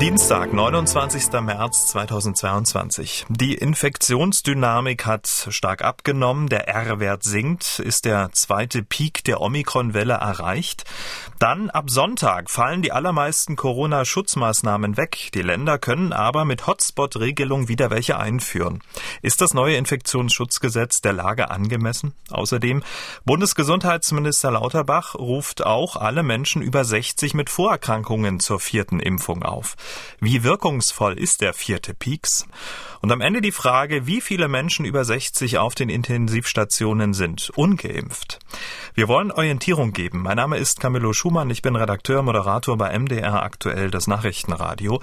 Dienstag, 29. März 2022. Die Infektionsdynamik hat stark abgenommen, der R-Wert sinkt, ist der zweite Peak der Omikron-Welle erreicht. Dann ab Sonntag fallen die allermeisten Corona-Schutzmaßnahmen weg. Die Länder können aber mit Hotspot-Regelung wieder welche einführen. Ist das neue Infektionsschutzgesetz der Lage angemessen? Außerdem, Bundesgesundheitsminister Lauterbach ruft auch alle Menschen über 60 mit Vorerkrankungen zur vierten Impfung auf. Wie wirkungsvoll ist der vierte Peaks? Und am Ende die Frage, wie viele Menschen über 60 auf den Intensivstationen sind, ungeimpft. Wir wollen Orientierung geben. Mein Name ist Camillo Schumann. Ich bin Redakteur, Moderator bei MDR aktuell, das Nachrichtenradio.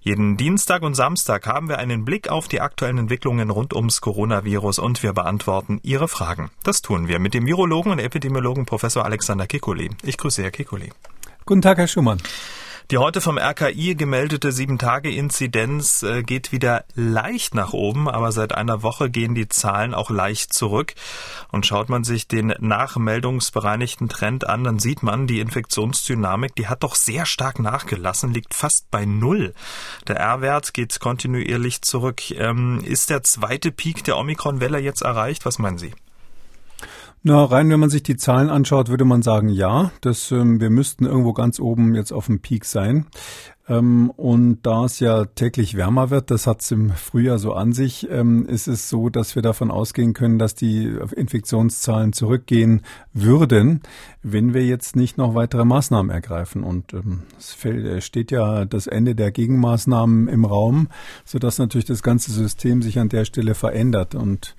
Jeden Dienstag und Samstag haben wir einen Blick auf die aktuellen Entwicklungen rund ums Coronavirus und wir beantworten Ihre Fragen. Das tun wir mit dem Virologen und Epidemiologen Professor Alexander Kikuli. Ich grüße Herr Kikuli. Guten Tag, Herr Schumann. Die heute vom RKI gemeldete 7-Tage-Inzidenz äh, geht wieder leicht nach oben, aber seit einer Woche gehen die Zahlen auch leicht zurück. Und schaut man sich den nachmeldungsbereinigten Trend an, dann sieht man, die Infektionsdynamik, die hat doch sehr stark nachgelassen, liegt fast bei Null. Der R-Wert geht kontinuierlich zurück. Ähm, ist der zweite Peak der Omikron-Welle jetzt erreicht? Was meinen Sie? Na, rein, wenn man sich die Zahlen anschaut, würde man sagen, ja, dass ähm, wir müssten irgendwo ganz oben jetzt auf dem Peak sein. Ähm, und da es ja täglich wärmer wird, das hat es im Frühjahr so an sich, ähm, ist es so, dass wir davon ausgehen können, dass die Infektionszahlen zurückgehen würden, wenn wir jetzt nicht noch weitere Maßnahmen ergreifen. Und ähm, es fällt, steht ja das Ende der Gegenmaßnahmen im Raum, sodass natürlich das ganze System sich an der Stelle verändert. Und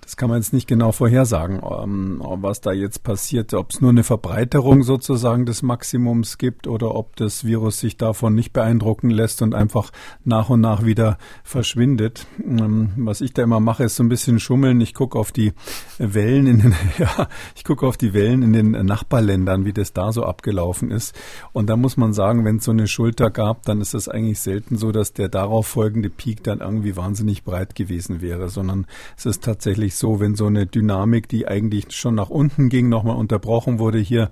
das kann man jetzt nicht genau vorhersagen, was da jetzt passiert, ob es nur eine Verbreiterung sozusagen des Maximums gibt oder ob das Virus sich davon nicht nicht beeindrucken lässt und einfach nach und nach wieder verschwindet. Ähm, was ich da immer mache, ist so ein bisschen schummeln. Ich gucke auf die Wellen in den, ja, ich gucke auf die Wellen in den Nachbarländern, wie das da so abgelaufen ist. Und da muss man sagen, wenn es so eine Schulter gab, dann ist es eigentlich selten so, dass der darauf folgende Peak dann irgendwie wahnsinnig breit gewesen wäre, sondern es ist tatsächlich so, wenn so eine Dynamik, die eigentlich schon nach unten ging, nochmal unterbrochen wurde hier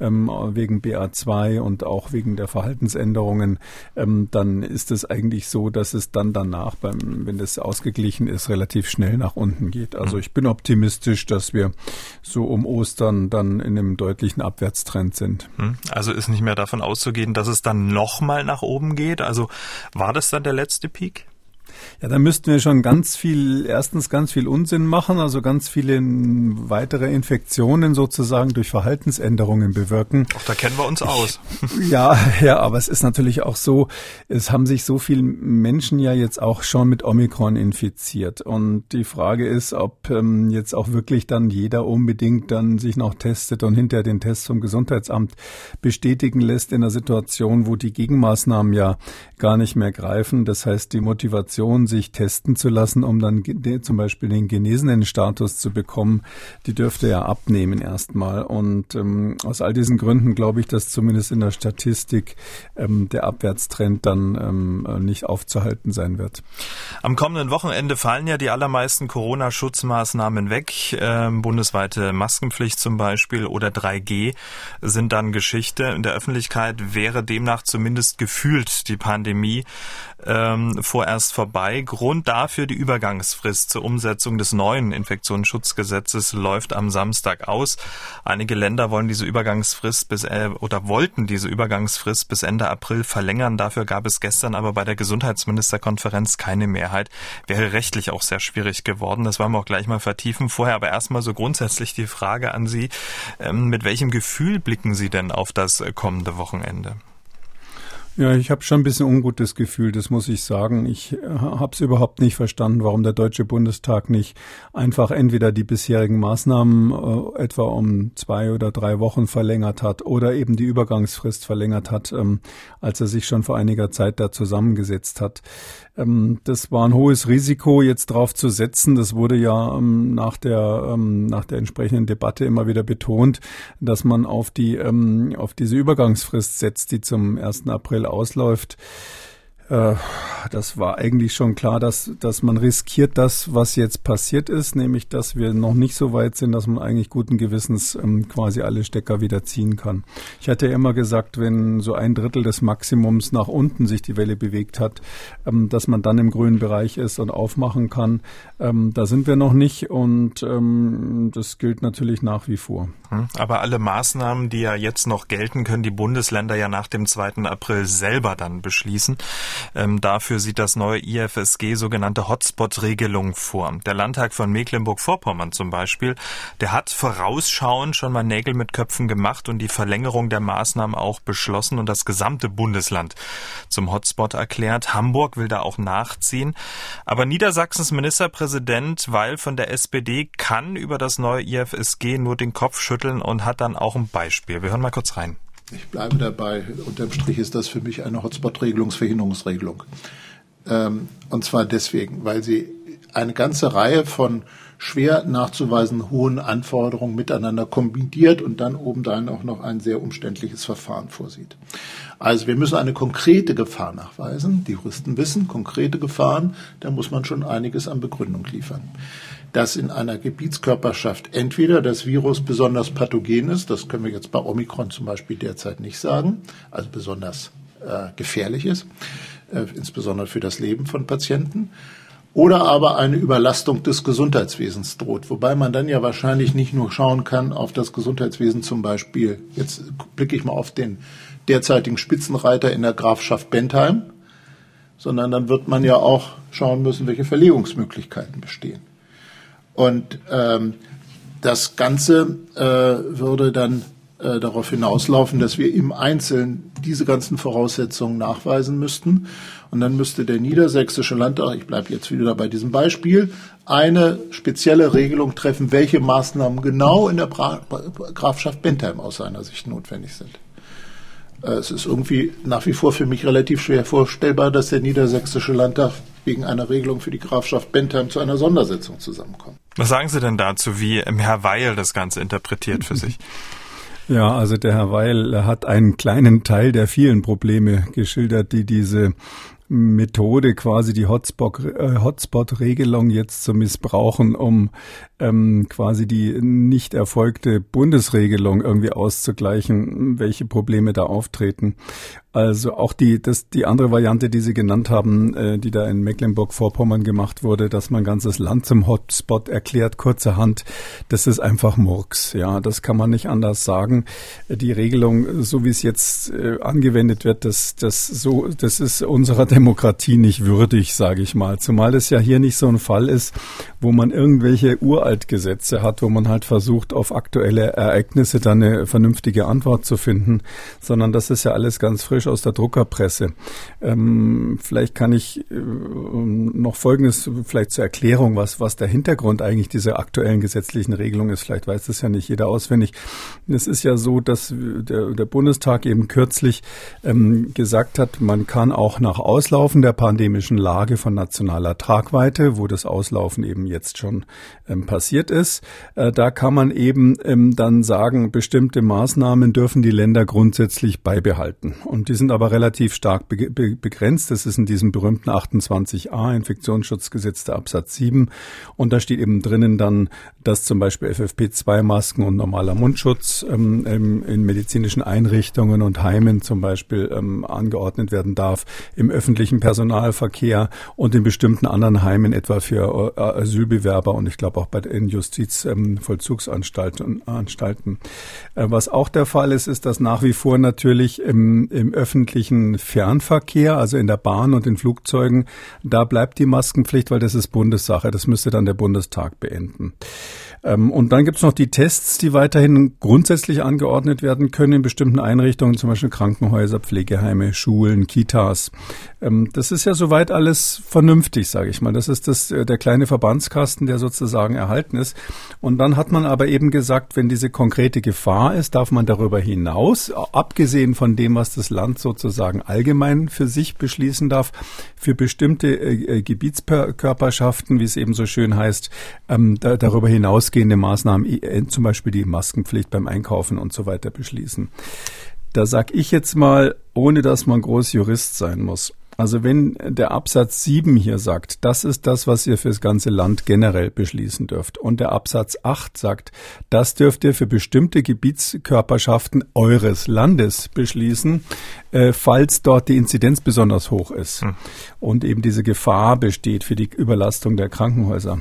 ähm, wegen BA2 und auch wegen der Verhaltensänderungen, ähm, dann ist es eigentlich so, dass es dann danach, beim, wenn das ausgeglichen ist, relativ schnell nach unten geht. Also ich bin optimistisch, dass wir so um Ostern dann in einem deutlichen Abwärtstrend sind. Hm. Also ist nicht mehr davon auszugehen, dass es dann nochmal nach oben geht. Also war das dann der letzte Peak? Ja, da müssten wir schon ganz viel, erstens ganz viel Unsinn machen, also ganz viele weitere Infektionen sozusagen durch Verhaltensänderungen bewirken. Auch da kennen wir uns aus. ja, ja, aber es ist natürlich auch so, es haben sich so viele Menschen ja jetzt auch schon mit Omikron infiziert. Und die Frage ist, ob ähm, jetzt auch wirklich dann jeder unbedingt dann sich noch testet und hinter den Tests vom Gesundheitsamt bestätigen lässt in einer Situation, wo die Gegenmaßnahmen ja gar nicht mehr greifen. Das heißt, die Motivation Person sich testen zu lassen, um dann zum Beispiel den genesenen Status zu bekommen, die dürfte ja abnehmen erstmal. Und ähm, aus all diesen Gründen glaube ich, dass zumindest in der Statistik ähm, der Abwärtstrend dann ähm, nicht aufzuhalten sein wird. Am kommenden Wochenende fallen ja die allermeisten Corona-Schutzmaßnahmen weg. Ähm, bundesweite Maskenpflicht zum Beispiel oder 3G sind dann Geschichte. In der Öffentlichkeit wäre demnach zumindest gefühlt die Pandemie ähm, vorerst vorbei. Grund dafür die Übergangsfrist zur Umsetzung des neuen Infektionsschutzgesetzes läuft am Samstag aus. Einige Länder wollen diese Übergangsfrist bis äh, oder wollten diese Übergangsfrist bis Ende April verlängern. Dafür gab es gestern aber bei der Gesundheitsministerkonferenz keine Mehrheit. Wäre rechtlich auch sehr schwierig geworden. Das wollen wir auch gleich mal vertiefen. Vorher aber erstmal so grundsätzlich die Frage an Sie. Ähm, mit welchem Gefühl blicken Sie denn auf das kommende Wochenende? Ja, ich habe schon ein bisschen ungutes Gefühl, das muss ich sagen. Ich äh, habe es überhaupt nicht verstanden, warum der Deutsche Bundestag nicht einfach entweder die bisherigen Maßnahmen äh, etwa um zwei oder drei Wochen verlängert hat oder eben die Übergangsfrist verlängert hat, ähm, als er sich schon vor einiger Zeit da zusammengesetzt hat. Ähm, das war ein hohes Risiko, jetzt drauf zu setzen. Das wurde ja ähm, nach der ähm, nach der entsprechenden Debatte immer wieder betont, dass man auf die ähm, auf diese Übergangsfrist setzt, die zum 1. April ausläuft. Äh, das war eigentlich schon klar, dass, dass man riskiert das, was jetzt passiert ist, nämlich dass wir noch nicht so weit sind, dass man eigentlich guten Gewissens ähm, quasi alle Stecker wieder ziehen kann. Ich hatte ja immer gesagt, wenn so ein Drittel des Maximums nach unten sich die Welle bewegt hat, ähm, dass man dann im grünen Bereich ist und aufmachen kann. Ähm, da sind wir noch nicht und ähm, das gilt natürlich nach wie vor. Hm, aber alle Maßnahmen, die ja jetzt noch gelten, können die Bundesländer ja nach dem 2. April selber dann beschließen. Ähm, dafür sieht das neue IFSG sogenannte Hotspot-Regelung vor. Der Landtag von Mecklenburg-Vorpommern zum Beispiel, der hat vorausschauend schon mal Nägel mit Köpfen gemacht und die Verlängerung der Maßnahmen auch beschlossen und das gesamte Bundesland zum Hotspot erklärt. Hamburg will da auch nachziehen. Aber Niedersachsens Ministerpräsident Weil von der SPD kann über das neue IFSG nur den Kopf schütteln und hat dann auch ein Beispiel. Wir hören mal kurz rein. Ich bleibe dabei. Unterm Strich ist das für mich eine Hotspot-Regelungsverhinderungsregelung. Ähm, und zwar deswegen, weil sie eine ganze Reihe von schwer nachzuweisen hohen Anforderungen miteinander kombiniert und dann obendrein auch noch ein sehr umständliches Verfahren vorsieht. Also wir müssen eine konkrete Gefahr nachweisen. Die Juristen wissen, konkrete Gefahren, da muss man schon einiges an Begründung liefern dass in einer Gebietskörperschaft entweder das Virus besonders pathogen ist, das können wir jetzt bei Omikron zum Beispiel derzeit nicht sagen, also besonders äh, gefährlich ist, äh, insbesondere für das Leben von Patienten, oder aber eine Überlastung des Gesundheitswesens droht, wobei man dann ja wahrscheinlich nicht nur schauen kann auf das Gesundheitswesen zum Beispiel, jetzt blicke ich mal auf den derzeitigen Spitzenreiter in der Grafschaft Bentheim, sondern dann wird man ja auch schauen müssen, welche Verlegungsmöglichkeiten bestehen. Und ähm, das Ganze äh, würde dann äh, darauf hinauslaufen, dass wir im Einzelnen diese ganzen Voraussetzungen nachweisen müssten. Und dann müsste der niedersächsische Landtag, ich bleibe jetzt wieder bei diesem Beispiel, eine spezielle Regelung treffen, welche Maßnahmen genau in der Grafschaft Bentheim aus seiner Sicht notwendig sind. Äh, es ist irgendwie nach wie vor für mich relativ schwer vorstellbar, dass der niedersächsische Landtag wegen einer Regelung für die Grafschaft Bentheim zu einer Sondersitzung zusammenkommt. Was sagen Sie denn dazu, wie Herr Weil das Ganze interpretiert für sich? Ja, also der Herr Weil hat einen kleinen Teil der vielen Probleme geschildert, die diese Methode, quasi die Hotspot-Regelung Hotspot jetzt zu missbrauchen, um ähm, quasi die nicht erfolgte Bundesregelung irgendwie auszugleichen, welche Probleme da auftreten. Also auch die, das, die andere Variante, die Sie genannt haben, äh, die da in Mecklenburg-Vorpommern gemacht wurde, dass man ganzes Land zum Hotspot erklärt, kurzerhand, das ist einfach Murks. Ja, das kann man nicht anders sagen. Die Regelung, so wie es jetzt äh, angewendet wird, das, das so, das ist unserer Demokratie nicht würdig, sage ich mal. Zumal es ja hier nicht so ein Fall ist, wo man irgendwelche Uraltgesetze hat, wo man halt versucht, auf aktuelle Ereignisse dann eine vernünftige Antwort zu finden, sondern das ist ja alles ganz frisch aus der Druckerpresse. Ähm, vielleicht kann ich äh, noch Folgendes vielleicht zur Erklärung, was, was der Hintergrund eigentlich dieser aktuellen gesetzlichen Regelung ist. Vielleicht weiß das ja nicht jeder auswendig. Es ist ja so, dass der, der Bundestag eben kürzlich ähm, gesagt hat, man kann auch nach Auslaufen der pandemischen Lage von nationaler Tragweite, wo das Auslaufen eben jetzt schon ähm, passiert ist. Äh, da kann man eben ähm, dann sagen, bestimmte Maßnahmen dürfen die Länder grundsätzlich beibehalten. Und die sind aber relativ stark be be begrenzt. Das ist in diesem berühmten 28a Infektionsschutzgesetz der Absatz 7. Und da steht eben drinnen dann, dass zum Beispiel FFP2-Masken und normaler Mundschutz ähm, in medizinischen Einrichtungen und Heimen zum Beispiel ähm, angeordnet werden darf, im öffentlichen Personalverkehr und in bestimmten anderen Heimen, etwa für äh, Asylbewerber und ich glaube auch bei den Justizvollzugsanstalten. Ähm. Äh, was auch der Fall ist, ist, dass nach wie vor natürlich im, im öffentlichen Fernverkehr, also in der Bahn und in Flugzeugen, da bleibt die Maskenpflicht, weil das ist Bundessache. Das müsste dann der Bundestag beenden. Ähm, und dann gibt es noch die Tests, die weiterhin grundsätzlich angeordnet werden können in bestimmten Einrichtungen, zum Beispiel Krankenhäuser, Pflegeheime, Schulen, Kitas. Ähm, das ist ja soweit alles vernünftig, sage ich mal. Das ist das, äh, der kleine Verbandskasten, der sozusagen erhalten ist. Und dann hat man aber eben gesagt, wenn diese konkrete Gefahr ist, darf man darüber hinaus, abgesehen von dem, was das Land sozusagen allgemein für sich beschließen darf, für bestimmte äh, äh Gebietskörperschaften, wie es eben so schön heißt, ähm, da, darüber hinaus ausgehende Maßnahmen, äh, zum Beispiel die Maskenpflicht beim Einkaufen und so weiter beschließen. Da sag ich jetzt mal, ohne dass man groß Jurist sein muss. Also wenn der Absatz 7 hier sagt, das ist das, was ihr fürs ganze Land generell beschließen dürft, und der Absatz 8 sagt, das dürft ihr für bestimmte Gebietskörperschaften eures Landes beschließen, äh, falls dort die Inzidenz besonders hoch ist. Hm. und eben diese Gefahr besteht für die Überlastung der Krankenhäuser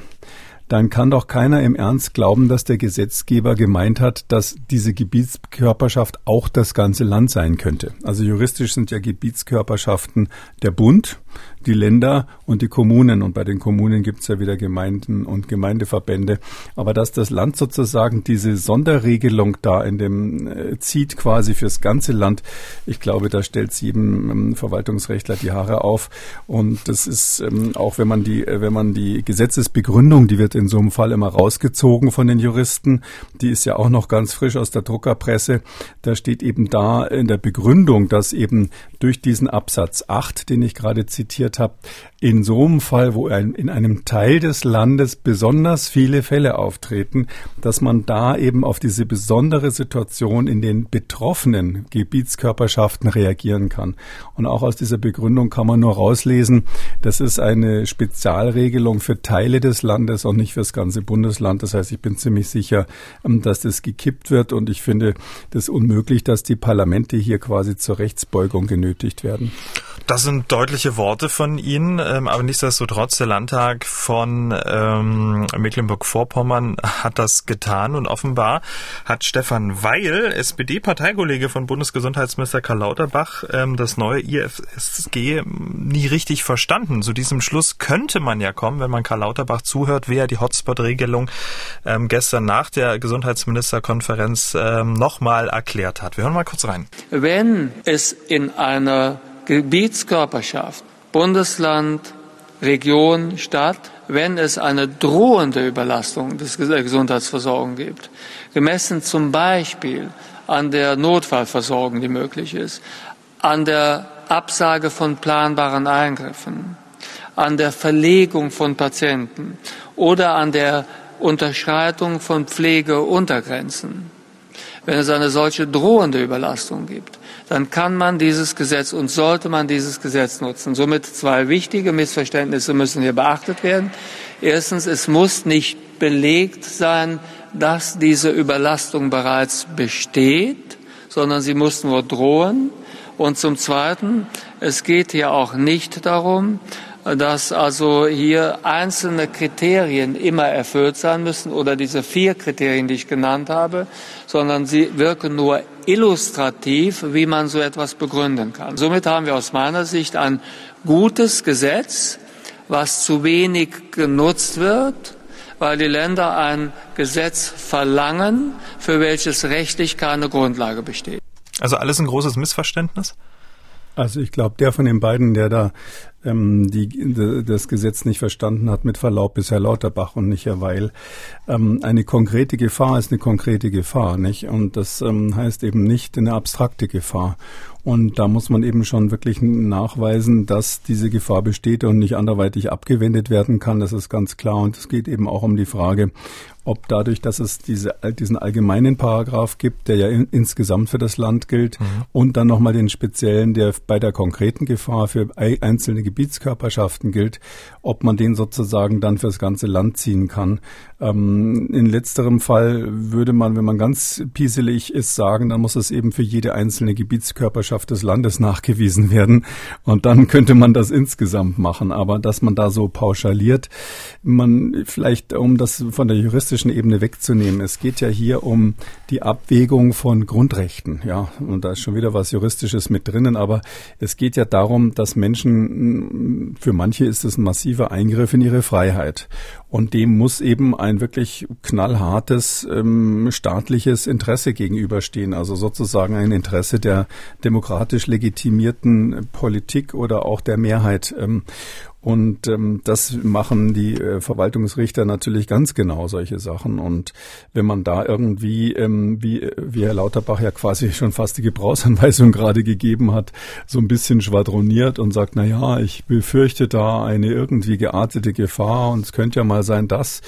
dann kann doch keiner im Ernst glauben, dass der Gesetzgeber gemeint hat, dass diese Gebietskörperschaft auch das ganze Land sein könnte. Also juristisch sind ja Gebietskörperschaften der Bund die Länder und die Kommunen. Und bei den Kommunen gibt es ja wieder Gemeinden und Gemeindeverbände. Aber dass das Land sozusagen diese Sonderregelung da in dem äh, zieht quasi fürs ganze Land, ich glaube, da stellt jedem ähm, Verwaltungsrechtler die Haare auf. Und das ist ähm, auch, wenn man die, äh, wenn man die Gesetzesbegründung, die wird in so einem Fall immer rausgezogen von den Juristen, die ist ja auch noch ganz frisch aus der Druckerpresse. Da steht eben da in der Begründung, dass eben durch diesen Absatz 8, den ich gerade zitiert habe, in so einem Fall, wo ein, in einem Teil des Landes besonders viele Fälle auftreten, dass man da eben auf diese besondere Situation in den betroffenen Gebietskörperschaften reagieren kann. Und auch aus dieser Begründung kann man nur rauslesen, das ist eine Spezialregelung für Teile des Landes und nicht für das ganze Bundesland. Das heißt, ich bin ziemlich sicher, ähm, dass das gekippt wird und ich finde das unmöglich, dass die Parlamente hier quasi zur Rechtsbeugung genötigt werden. Das sind deutliche Worte von Ihnen, ähm, aber nichtsdestotrotz, der Landtag von ähm, Mecklenburg-Vorpommern hat das getan und offenbar hat Stefan Weil, SPD-Parteikollege von Bundesgesundheitsminister Karl Lauterbach, ähm, das neue IFSG nie richtig verstanden. Zu diesem Schluss könnte man ja kommen, wenn man Karl Lauterbach zuhört, wie er die Hotspot-Regelung ähm, gestern nach der Gesundheitsministerkonferenz ähm, nochmal erklärt hat. Wir hören mal kurz rein. Wenn es in einer Gebietskörperschaft, Bundesland, Region, Stadt, wenn es eine drohende Überlastung des Gesundheitsversorgung gibt, gemessen zum Beispiel an der Notfallversorgung, die möglich ist, an der Absage von planbaren Eingriffen, an der Verlegung von Patienten oder an der Unterschreitung von Pflegeuntergrenzen. Wenn es eine solche drohende Überlastung gibt, dann kann man dieses Gesetz und sollte man dieses Gesetz nutzen. Somit zwei wichtige Missverständnisse müssen hier beachtet werden. Erstens, es muss nicht belegt sein, dass diese Überlastung bereits besteht, sondern sie muss nur drohen. Und zum Zweiten, es geht hier auch nicht darum, dass also hier einzelne Kriterien immer erfüllt sein müssen oder diese vier Kriterien, die ich genannt habe, sondern sie wirken nur illustrativ, wie man so etwas begründen kann. Somit haben wir aus meiner Sicht ein gutes Gesetz, was zu wenig genutzt wird, weil die Länder ein Gesetz verlangen, für welches rechtlich keine Grundlage besteht. Also alles ein großes Missverständnis? Also ich glaube, der von den beiden, der da ähm, die, die, das Gesetz nicht verstanden hat, mit Verlaub ist Herr Lauterbach und nicht Herr Weil. Ähm, eine konkrete Gefahr ist eine konkrete Gefahr, nicht? Und das ähm, heißt eben nicht eine abstrakte Gefahr. Und da muss man eben schon wirklich nachweisen, dass diese Gefahr besteht und nicht anderweitig abgewendet werden kann. Das ist ganz klar. Und es geht eben auch um die Frage, ob dadurch, dass es diese, diesen allgemeinen Paragraph gibt, der ja in, insgesamt für das Land gilt, mhm. und dann nochmal den speziellen, der bei der konkreten Gefahr für einzelne Gebietskörperschaften gilt, ob man den sozusagen dann fürs ganze Land ziehen kann. Ähm, in letzterem Fall würde man, wenn man ganz pieselig ist, sagen, dann muss es eben für jede einzelne Gebietskörperschaft des Landes nachgewiesen werden. Und dann könnte man das insgesamt machen. Aber dass man da so pauschaliert, man vielleicht, um das von der juristischen Ebene wegzunehmen, es geht ja hier um die Abwägung von Grundrechten. Ja, und da ist schon wieder was Juristisches mit drinnen. Aber es geht ja darum, dass Menschen, für manche ist es ein massiver Eingriff in ihre Freiheit. Und dem muss eben ein wirklich knallhartes ähm, staatliches Interesse gegenüberstehen, also sozusagen ein Interesse der demokratisch legitimierten Politik oder auch der Mehrheit. Ähm, Und ähm, das machen die äh, Verwaltungsrichter natürlich ganz genau, solche Sachen. Und wenn man da irgendwie, ähm, wie, wie Herr Lauterbach ja quasi schon fast die Gebrauchsanweisung gerade gegeben hat, so ein bisschen schwadroniert und sagt, na ja, ich befürchte da eine irgendwie geartete Gefahr und es könnte ja mal sein, dass.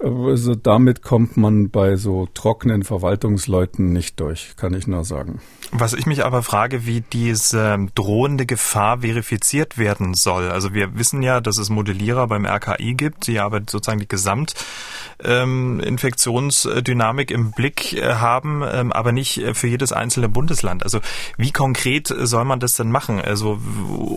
Also damit kommt man bei so trockenen Verwaltungsleuten nicht durch, kann ich nur sagen. Was ich mich aber frage, wie diese drohende Gefahr verifiziert werden soll. Also wir wissen ja, dass es Modellierer beim RKI gibt, die aber sozusagen die Gesamtinfektionsdynamik ähm, im Blick äh, haben, ähm, aber nicht äh, für jedes einzelne Bundesland. Also wie konkret soll man das denn machen? Also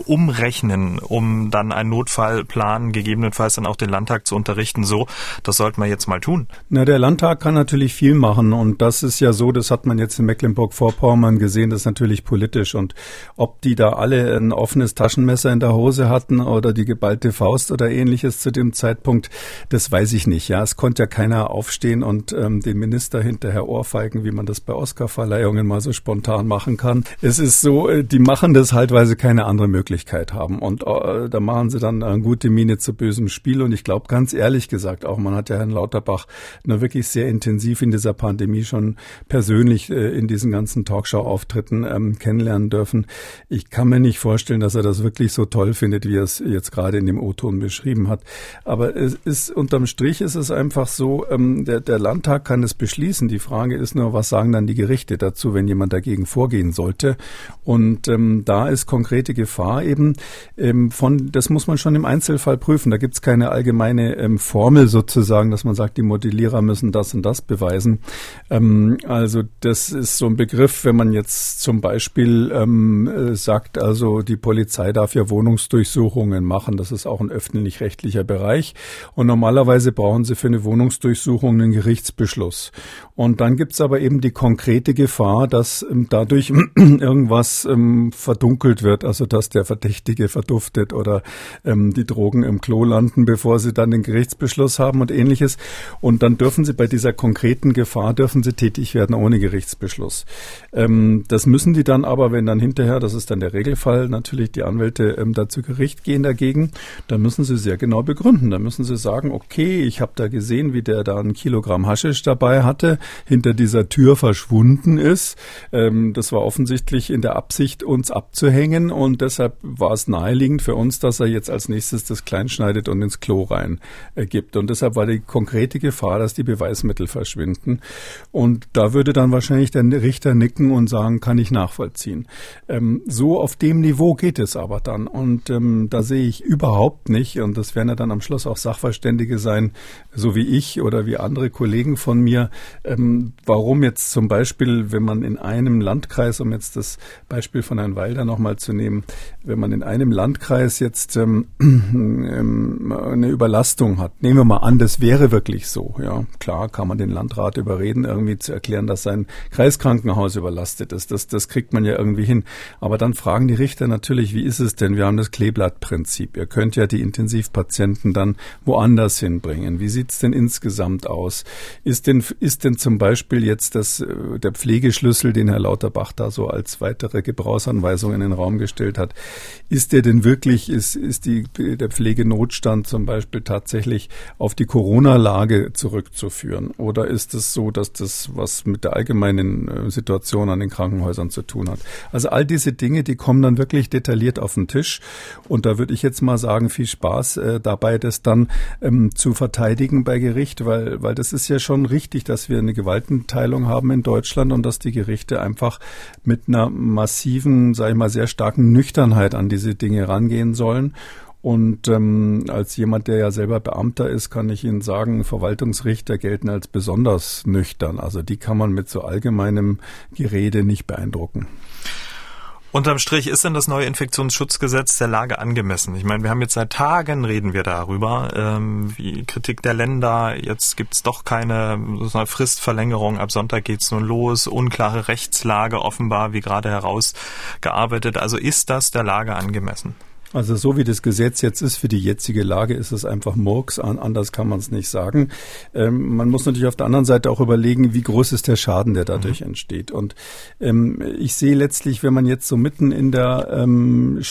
umrechnen, um dann einen Notfallplan gegebenenfalls dann auch den Landtag zu unterrichten. So, das sollten wir jetzt mal tun. Na, der Landtag kann natürlich viel machen und das ist ja so, das hat man jetzt in Mecklenburg-Vorpommern gesehen, das ist natürlich politisch und ob die da alle ein offenes Taschenmesser in der Hose hatten oder die geballte Faust oder ähnliches zu dem Zeitpunkt, das weiß ich nicht. Ja, es konnte ja keiner aufstehen und ähm, den Minister hinterher ohrfeigen, wie man das bei Oscarverleihungen mal so spontan machen kann. Es ist so, äh, die machen das halt, weil sie keine andere Möglichkeit haben und äh, da machen sie dann eine gute Miene zu bösem Spiel und ich glaube ganz ehrlich gesagt auch, man hat ja Herrn Lauterbach nur wirklich sehr intensiv in dieser Pandemie schon persönlich äh, in diesen ganzen Talkshow-Auftritten ähm, kennenlernen dürfen. Ich kann mir nicht vorstellen, dass er das wirklich so toll findet, wie er es jetzt gerade in dem O-Ton beschrieben hat. Aber es ist unterm Strich ist es einfach so, ähm, der, der Landtag kann es beschließen. Die Frage ist nur, was sagen dann die Gerichte dazu, wenn jemand dagegen vorgehen sollte? Und ähm, da ist konkrete Gefahr eben ähm, von, das muss man schon im Einzelfall prüfen. Da gibt es keine allgemeine ähm, Formel sozusagen, dass man sagt, die Modellierer müssen das und das beweisen. Ähm, also das ist so ein Begriff, wenn man jetzt zum Beispiel ähm, äh, sagt, also die Polizei darf ja Wohnungsdurchsuchungen machen. Das ist auch ein öffentlich-rechtlicher Bereich. Und normalerweise brauchen sie für eine Wohnungsdurchsuchung einen Gerichtsbeschluss. Und dann gibt's aber eben die konkrete Gefahr, dass ähm, dadurch irgendwas ähm, verdunkelt wird, also dass der Verdächtige verduftet oder ähm, die Drogen im Klo landen, bevor sie dann den Gerichtsbeschluss haben und ähnliches. Und dann dürfen sie bei dieser konkreten Gefahr, dürfen sie tätig werden ohne Gerichtsbeschluss. Das müssen die dann aber, wenn dann hinterher, das ist dann der Regelfall, natürlich die Anwälte ähm, dazu Gericht gehen dagegen, dann müssen sie sehr genau begründen. Da müssen sie sagen, okay, ich habe da gesehen, wie der da ein Kilogramm Haschisch dabei hatte hinter dieser Tür verschwunden ist. Ähm, das war offensichtlich in der Absicht, uns abzuhängen und deshalb war es naheliegend für uns, dass er jetzt als nächstes das kleinschneidet und ins Klo rein äh, gibt. Und deshalb war die konkrete Gefahr, dass die Beweismittel verschwinden. Und da würde dann wahrscheinlich der Richter nicken und sagen, kann ich nachvollziehen. Ähm, so auf dem Niveau geht es aber dann. Und ähm, da sehe ich überhaupt nicht, und das werden ja dann am Schluss auch Sachverständige sein, so wie ich oder wie andere Kollegen von mir, ähm, warum jetzt zum Beispiel, wenn man in einem Landkreis, um jetzt das Beispiel von Herrn Walder nochmal zu nehmen, wenn man in einem Landkreis jetzt ähm, ähm, eine Überlastung hat, nehmen wir mal an, das wäre wirklich so, ja, klar kann man den Landrat überreden, irgendwie zu erklären, dass sein Kreiskrankenhaus überlastet ist, das, das kriegt man ja irgendwie hin, aber dann fragen die Richter natürlich, wie ist es denn, wir haben das Kleeblattprinzip, ihr könnt ja die Intensivpatienten dann woanders hinbringen, wie sieht's denn insgesamt aus, ist denn, ist denn zum Beispiel jetzt das, äh, der Pflegeschlüssel, den Herr Lauterbach da so als weitere Gebrauchsanweisung in den Raum gestellt hat, ist der denn wirklich, ist, ist die, der Pflegenotstand zum Beispiel tatsächlich auf die Corona-Lage zurückzuführen? Oder ist es so, dass das was mit der allgemeinen äh, Situation an den Krankenhäusern zu tun hat? Also all diese Dinge, die kommen dann wirklich detailliert auf den Tisch. Und da würde ich jetzt mal sagen, viel Spaß äh, dabei, das dann ähm, zu verteidigen bei Gericht, weil, weil das ist ja schon richtig, dass wir eine Gewaltenteilung haben in Deutschland und dass die Gerichte einfach mit einer massiven, sage ich mal, sehr starken Nüchternheit an diese Dinge rangehen sollen. Und ähm, als jemand, der ja selber Beamter ist, kann ich Ihnen sagen, Verwaltungsrichter gelten als besonders nüchtern. Also die kann man mit so allgemeinem Gerede nicht beeindrucken. Unterm Strich ist denn das neue Infektionsschutzgesetz der Lage angemessen? Ich meine, wir haben jetzt seit Tagen reden wir darüber, ähm, wie Kritik der Länder, jetzt gibt's doch keine Fristverlängerung, ab Sonntag geht's nun los, unklare Rechtslage offenbar, wie gerade herausgearbeitet. Also ist das der Lage angemessen? Also so wie das Gesetz jetzt ist für die jetzige Lage, ist es einfach Murks, anders kann man es nicht sagen. Ähm, man muss natürlich auf der anderen Seite auch überlegen, wie groß ist der Schaden, der dadurch mhm. entsteht. Und ähm, ich sehe letztlich, wenn man jetzt so mitten in der ähm,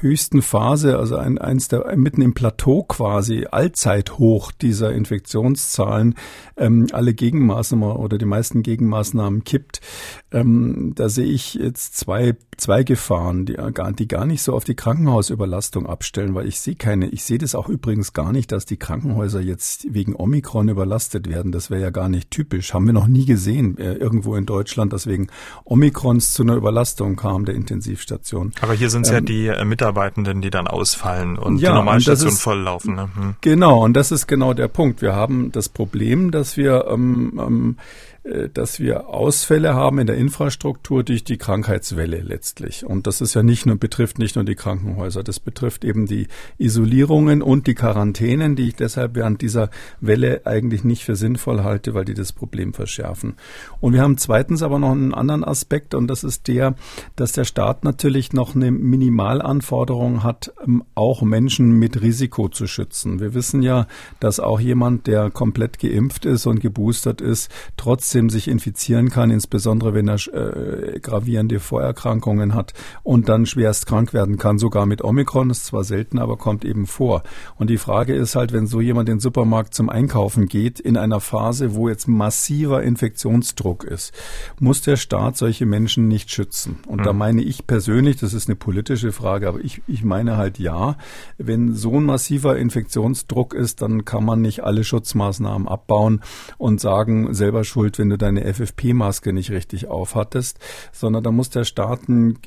höchsten Phase, also ein, eins der mitten im Plateau quasi, Allzeithoch dieser Infektionszahlen, ähm, alle Gegenmaßnahmen oder die meisten Gegenmaßnahmen kippt, ähm, da sehe ich jetzt zwei, zwei Gefahren, die, die gar nicht so auf die Krankenhausüberlastung abstellen, weil ich sehe keine, ich sehe das auch übrigens gar nicht, dass die Krankenhäuser jetzt wegen Omikron überlastet werden. Das wäre ja gar nicht typisch. Haben wir noch nie gesehen, äh, irgendwo in Deutschland, dass wegen Omikrons zu einer Überlastung kam der Intensivstation. Aber hier sind es ähm, ja die äh, Mitarbeitenden, die dann ausfallen und ja, die Normalstation volllaufen. Ne? Hm. Genau, und das ist genau der Punkt. Wir haben das Problem, dass wir ähm, ähm, äh, dass wir Ausfälle haben in der Infrastruktur durch die Krankheitswelle letztlich. Und das ist ja nicht nur, betrifft nicht nur die Krankenhäuser, das betrifft eben die Isolierungen und die Quarantänen, die ich deshalb während dieser Welle eigentlich nicht für sinnvoll halte, weil die das Problem verschärfen. Und wir haben zweitens aber noch einen anderen Aspekt und das ist der, dass der Staat natürlich noch eine Minimalanforderung hat, ähm, auch Menschen mit Risiko zu schützen. Wir wissen ja, dass auch jemand, der komplett geimpft ist und geboostert ist, trotzdem trotzdem sich infizieren kann, insbesondere wenn er äh, gravierende Vorerkrankungen hat und dann schwerst krank werden kann, sogar mit Omikron. Das ist zwar selten, aber kommt eben vor. Und die Frage ist halt, wenn so jemand in den Supermarkt zum Einkaufen geht, in einer Phase, wo jetzt massiver Infektionsdruck ist, muss der Staat solche Menschen nicht schützen. Und mhm. da meine ich persönlich, das ist eine politische Frage, aber ich, ich meine halt ja, wenn so ein massiver Infektionsdruck ist, dann kann man nicht alle Schutzmaßnahmen abbauen und sagen, selber schuld, wenn wenn du deine FFP-Maske nicht richtig aufhattest, sondern da muss der Staat einen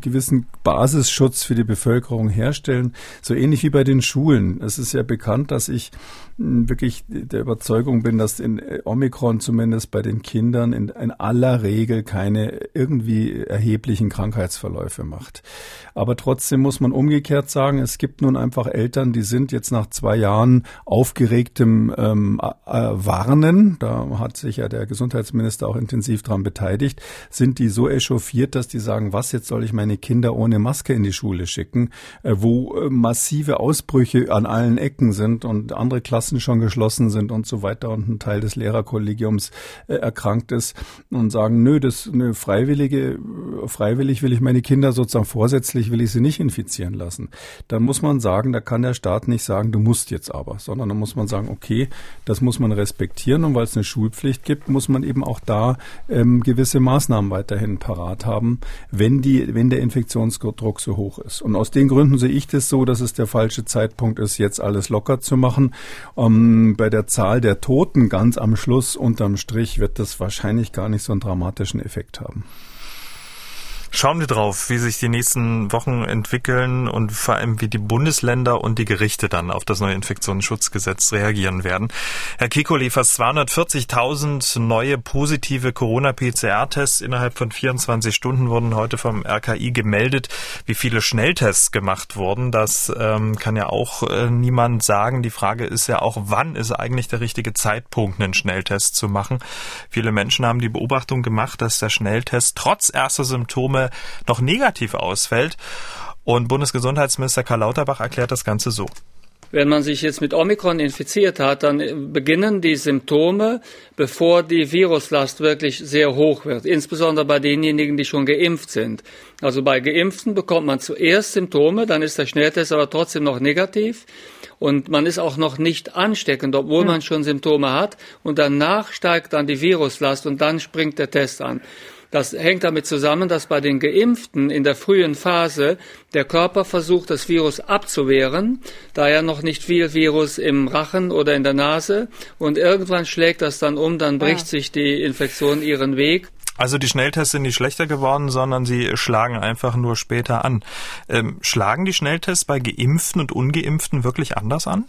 gewissen Basisschutz für die Bevölkerung herstellen. So ähnlich wie bei den Schulen. Es ist ja bekannt, dass ich wirklich der Überzeugung bin, dass in Omikron zumindest bei den Kindern in, in aller Regel keine irgendwie erheblichen Krankheitsverläufe macht. Aber trotzdem muss man umgekehrt sagen, es gibt nun einfach Eltern, die sind jetzt nach zwei Jahren aufgeregtem ähm, äh, Warnen, da hat sich ja der Gesundheitsminister auch intensiv daran beteiligt, sind die so echauffiert, dass die sagen, was, jetzt soll ich meine Kinder ohne Maske in die Schule schicken, äh, wo äh, massive Ausbrüche an allen Ecken sind und andere Klassen schon geschlossen sind und so weiter und ein Teil des Lehrerkollegiums äh, erkrankt ist und sagen, nö, das eine freiwillige, freiwillig will ich meine Kinder sozusagen vorsätzlich will ich sie nicht infizieren lassen. Dann muss man sagen, da kann der Staat nicht sagen, du musst jetzt aber, sondern dann muss man sagen, okay, das muss man respektieren und weil es eine Schulpflicht gibt, muss man man eben auch da ähm, gewisse Maßnahmen weiterhin parat haben, wenn die, wenn der Infektionsdruck so hoch ist. Und aus den Gründen sehe ich das so, dass es der falsche Zeitpunkt ist, jetzt alles locker zu machen. Ähm, bei der Zahl der Toten ganz am Schluss unterm Strich wird das wahrscheinlich gar nicht so einen dramatischen Effekt haben. Schauen wir drauf, wie sich die nächsten Wochen entwickeln und vor allem, wie die Bundesländer und die Gerichte dann auf das neue Infektionsschutzgesetz reagieren werden. Herr Kikoli, fast 240.000 neue positive Corona-PCR-Tests innerhalb von 24 Stunden wurden heute vom RKI gemeldet. Wie viele Schnelltests gemacht wurden, das ähm, kann ja auch äh, niemand sagen. Die Frage ist ja auch, wann ist eigentlich der richtige Zeitpunkt, einen Schnelltest zu machen? Viele Menschen haben die Beobachtung gemacht, dass der Schnelltest trotz erster Symptome noch negativ ausfällt. Und Bundesgesundheitsminister Karl Lauterbach erklärt das Ganze so. Wenn man sich jetzt mit Omikron infiziert hat, dann beginnen die Symptome, bevor die Viruslast wirklich sehr hoch wird, insbesondere bei denjenigen, die schon geimpft sind. Also bei Geimpften bekommt man zuerst Symptome, dann ist der Schnelltest aber trotzdem noch negativ und man ist auch noch nicht ansteckend, obwohl man schon Symptome hat und danach steigt dann die Viruslast und dann springt der Test an. Das hängt damit zusammen, dass bei den Geimpften in der frühen Phase der Körper versucht, das Virus abzuwehren, da ja noch nicht viel Virus im Rachen oder in der Nase und irgendwann schlägt das dann um, dann bricht ja. sich die Infektion ihren Weg. Also die Schnelltests sind nicht schlechter geworden, sondern sie schlagen einfach nur später an. Ähm, schlagen die Schnelltests bei Geimpften und Ungeimpften wirklich anders an?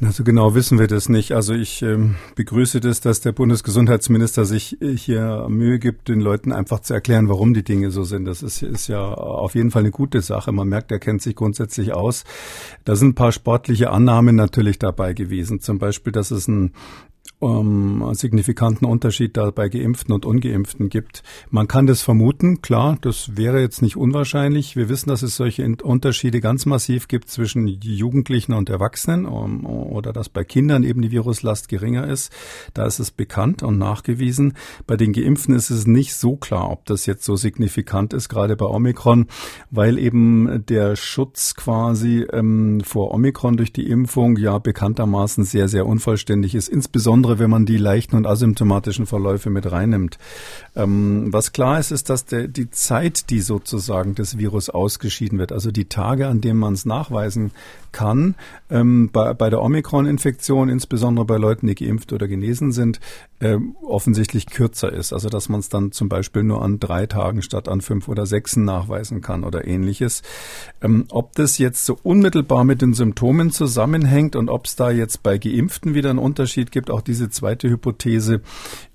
Also genau wissen wir das nicht. Also ich ähm, begrüße das, dass der Bundesgesundheitsminister sich äh, hier Mühe gibt, den Leuten einfach zu erklären, warum die Dinge so sind. Das ist, ist ja auf jeden Fall eine gute Sache. Man merkt, er kennt sich grundsätzlich aus. Da sind ein paar sportliche Annahmen natürlich dabei gewesen. Zum Beispiel, dass es ein ähm, signifikanten Unterschied da bei Geimpften und Ungeimpften gibt. Man kann das vermuten, klar, das wäre jetzt nicht unwahrscheinlich. Wir wissen, dass es solche Unterschiede ganz massiv gibt zwischen Jugendlichen und Erwachsenen um, oder dass bei Kindern eben die Viruslast geringer ist. Da ist es bekannt und nachgewiesen. Bei den Geimpften ist es nicht so klar, ob das jetzt so signifikant ist, gerade bei Omikron, weil eben der Schutz quasi ähm, vor Omikron durch die Impfung ja bekanntermaßen sehr, sehr unvollständig ist, insbesondere insbesondere wenn man die leichten und asymptomatischen Verläufe mit reinnimmt. Ähm, was klar ist, ist, dass der, die Zeit, die sozusagen das Virus ausgeschieden wird, also die Tage, an denen man es nachweisen kann, ähm, bei, bei der Omikron-Infektion, insbesondere bei Leuten, die geimpft oder genesen sind, äh, offensichtlich kürzer ist. Also dass man es dann zum Beispiel nur an drei Tagen statt an fünf oder sechs nachweisen kann oder ähnliches. Ähm, ob das jetzt so unmittelbar mit den Symptomen zusammenhängt und ob es da jetzt bei Geimpften wieder einen Unterschied gibt, auch diese zweite Hypothese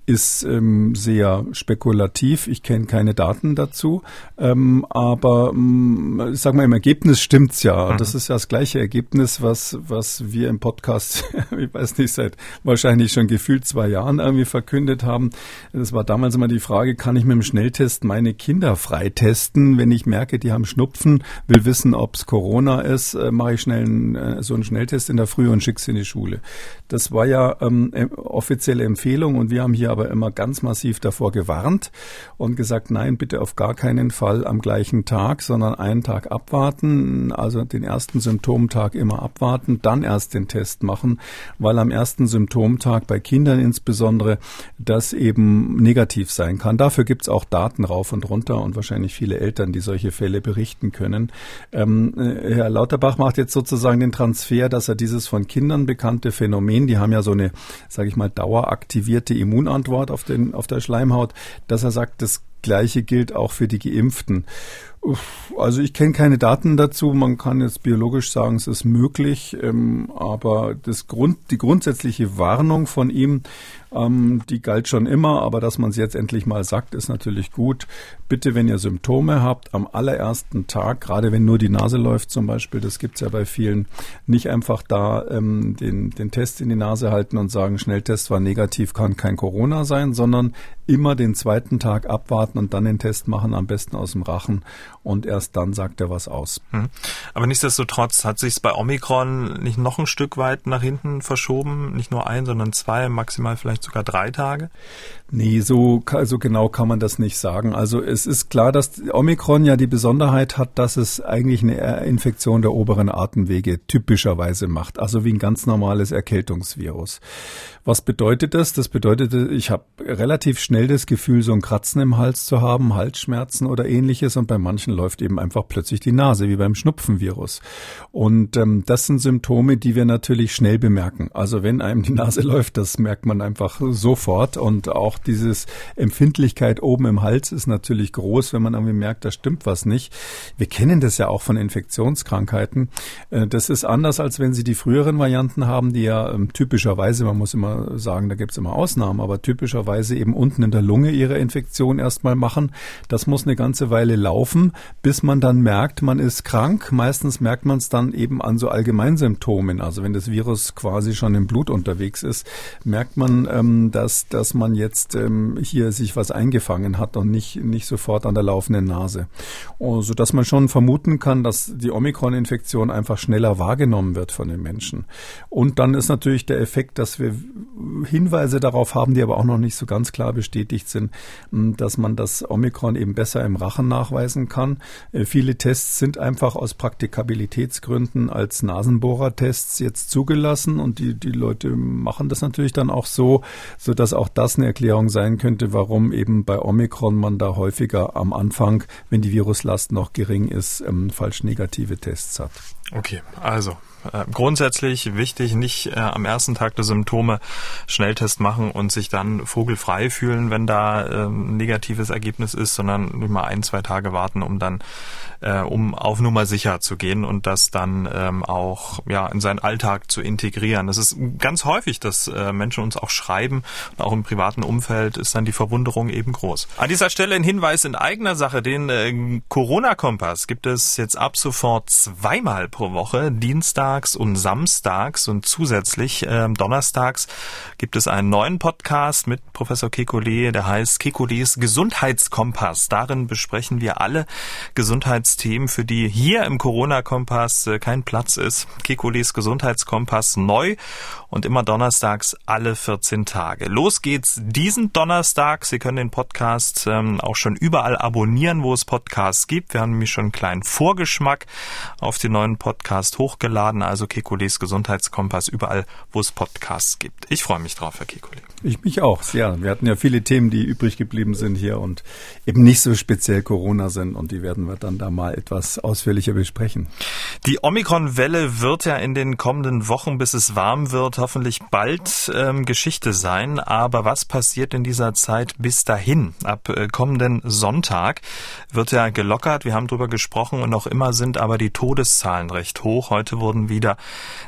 ist ähm, sehr spekulativ. Ich kenne keine Daten dazu, ähm, aber ähm, ich sag mal im Ergebnis stimmt's ja. Mhm. Das ist ja das gleiche Ergebnis, was was wir im Podcast, ich weiß nicht seit wahrscheinlich schon gefühlt zwei Jahren irgendwie verkündet haben. Das war damals immer die Frage: Kann ich mit dem Schnelltest meine Kinder freitesten, wenn ich merke, die haben Schnupfen, will wissen, ob's Corona ist, äh, mache ich schnell einen, äh, so einen Schnelltest in der Früh und schicke sie in die Schule. Das war ja ähm, offizielle Empfehlung und wir haben hier aber immer ganz massiv davor gewarnt und gesagt, nein, bitte auf gar keinen Fall am gleichen Tag, sondern einen Tag abwarten, also den ersten Symptomtag immer abwarten, dann erst den Test machen, weil am ersten Symptomtag bei Kindern insbesondere das eben negativ sein kann. Dafür gibt es auch Daten rauf und runter und wahrscheinlich viele Eltern, die solche Fälle berichten können. Ähm, äh, Herr Lauterbach macht jetzt sozusagen den Transfer, dass er dieses von Kindern bekannte Phänomen, die haben ja so eine, sage ich mal, daueraktivierte Immunantwort, Antwort auf, den, auf der Schleimhaut, dass er sagt, das Gleiche gilt auch für die Geimpften. Also ich kenne keine Daten dazu. Man kann jetzt biologisch sagen, es ist möglich, ähm, aber das Grund, die grundsätzliche Warnung von ihm, ähm, die galt schon immer, aber dass man es jetzt endlich mal sagt, ist natürlich gut. Bitte, wenn ihr Symptome habt, am allerersten Tag, gerade wenn nur die Nase läuft zum Beispiel, das gibt's ja bei vielen, nicht einfach da ähm, den, den Test in die Nase halten und sagen, Schnelltest war negativ, kann kein Corona sein, sondern immer den zweiten Tag abwarten und dann den Test machen, am besten aus dem Rachen und erst dann sagt er was aus. Hm. Aber nichtsdestotrotz hat sich es bei Omikron nicht noch ein Stück weit nach hinten verschoben, nicht nur ein, sondern zwei, maximal vielleicht sogar drei Tage? Nee, so, so genau kann man das nicht sagen. Also es ist klar, dass Omikron ja die Besonderheit hat, dass es eigentlich eine Infektion der oberen Atemwege typischerweise macht, also wie ein ganz normales Erkältungsvirus. Was bedeutet das? Das bedeutet, ich habe relativ schnell das Gefühl, so ein Kratzen im Hals zu haben, Halsschmerzen oder ähnliches und bei manchen läuft eben einfach plötzlich die Nase, wie beim Schnupfenvirus. Und ähm, das sind Symptome, die wir natürlich schnell bemerken. Also wenn einem die Nase läuft, das merkt man einfach sofort und auch dieses Empfindlichkeit oben im Hals ist natürlich groß, wenn man irgendwie merkt, da stimmt was nicht. Wir kennen das ja auch von Infektionskrankheiten. Äh, das ist anders, als wenn Sie die früheren Varianten haben, die ja ähm, typischerweise, man muss immer sagen, da gibt es immer Ausnahmen, aber typischerweise eben unten in der Lunge ihre Infektion erstmal machen. Das muss eine ganze Weile laufen, bis man dann merkt, man ist krank. Meistens merkt man es dann eben an so Allgemeinsymptomen. Also wenn das Virus quasi schon im Blut unterwegs ist, merkt man, ähm, dass, dass man jetzt ähm, hier sich was eingefangen hat und nicht, nicht sofort an der laufenden Nase. Oh, so dass man schon vermuten kann, dass die Omikron-Infektion einfach schneller wahrgenommen wird von den Menschen. Und dann ist natürlich der Effekt, dass wir Hinweise darauf haben, die aber auch noch nicht so ganz klar bestätigt sind, dass man das Omikron eben besser im Rachen nachweisen kann. Äh, viele Tests sind einfach aus Praktikabilitätsgründen als Nasenbohrertests jetzt zugelassen und die, die Leute machen das natürlich dann auch so, so dass auch das eine Erklärung sein könnte, warum eben bei Omikron man da häufiger am Anfang, wenn die Viruslast noch gering ist, ähm, falsch negative Tests hat. Okay, also äh, grundsätzlich wichtig, nicht äh, am ersten Tag der Symptome Schnelltest machen und sich dann vogelfrei fühlen, wenn da äh, ein negatives Ergebnis ist, sondern mal ein, zwei Tage warten, um dann äh, um auf Nummer sicher zu gehen und das dann ähm, auch ja in seinen Alltag zu integrieren. Das ist ganz häufig, dass äh, Menschen uns auch schreiben, auch im privaten Umfeld ist dann die Verwunderung eben groß. An dieser Stelle ein Hinweis in eigener Sache, den äh, Corona-Kompass gibt es jetzt ab sofort zweimal pro Woche, Dienstag montags und samstags und zusätzlich äh, donnerstags gibt es einen neuen Podcast mit Professor Kekulé, der heißt Kekulés Gesundheitskompass. Darin besprechen wir alle Gesundheitsthemen, für die hier im Corona-Kompass äh, kein Platz ist. Kekulés Gesundheitskompass neu und immer donnerstags alle 14 Tage. Los geht's diesen Donnerstag. Sie können den Podcast ähm, auch schon überall abonnieren, wo es Podcasts gibt. Wir haben nämlich schon einen kleinen Vorgeschmack auf den neuen Podcast hochgeladen. Also Kekules Gesundheitskompass überall, wo es Podcasts gibt. Ich freue mich drauf, Herr Kekule. Ich mich auch, ja. Wir hatten ja viele Themen, die übrig geblieben sind hier und eben nicht so speziell Corona sind und die werden wir dann da mal etwas ausführlicher besprechen. Die Omikron-Welle wird ja in den kommenden Wochen, bis es warm wird, hoffentlich bald ähm, Geschichte sein. Aber was passiert in dieser Zeit bis dahin? Ab äh, kommenden Sonntag wird ja gelockert. Wir haben darüber gesprochen und noch immer sind aber die Todeszahlen recht hoch. Heute wurden wieder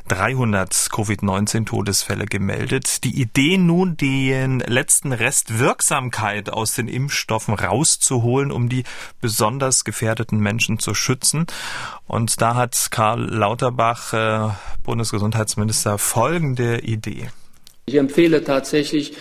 300 Covid-19-Todesfälle gemeldet. Die Idee nun, den letzten Rest Wirksamkeit aus den Impfstoffen rauszuholen, um die besonders gefährdeten Menschen zu schützen. Und da hat Karl Lauterbach, äh, Bundesgesundheitsminister, folgende Idee. Ich empfehle tatsächlich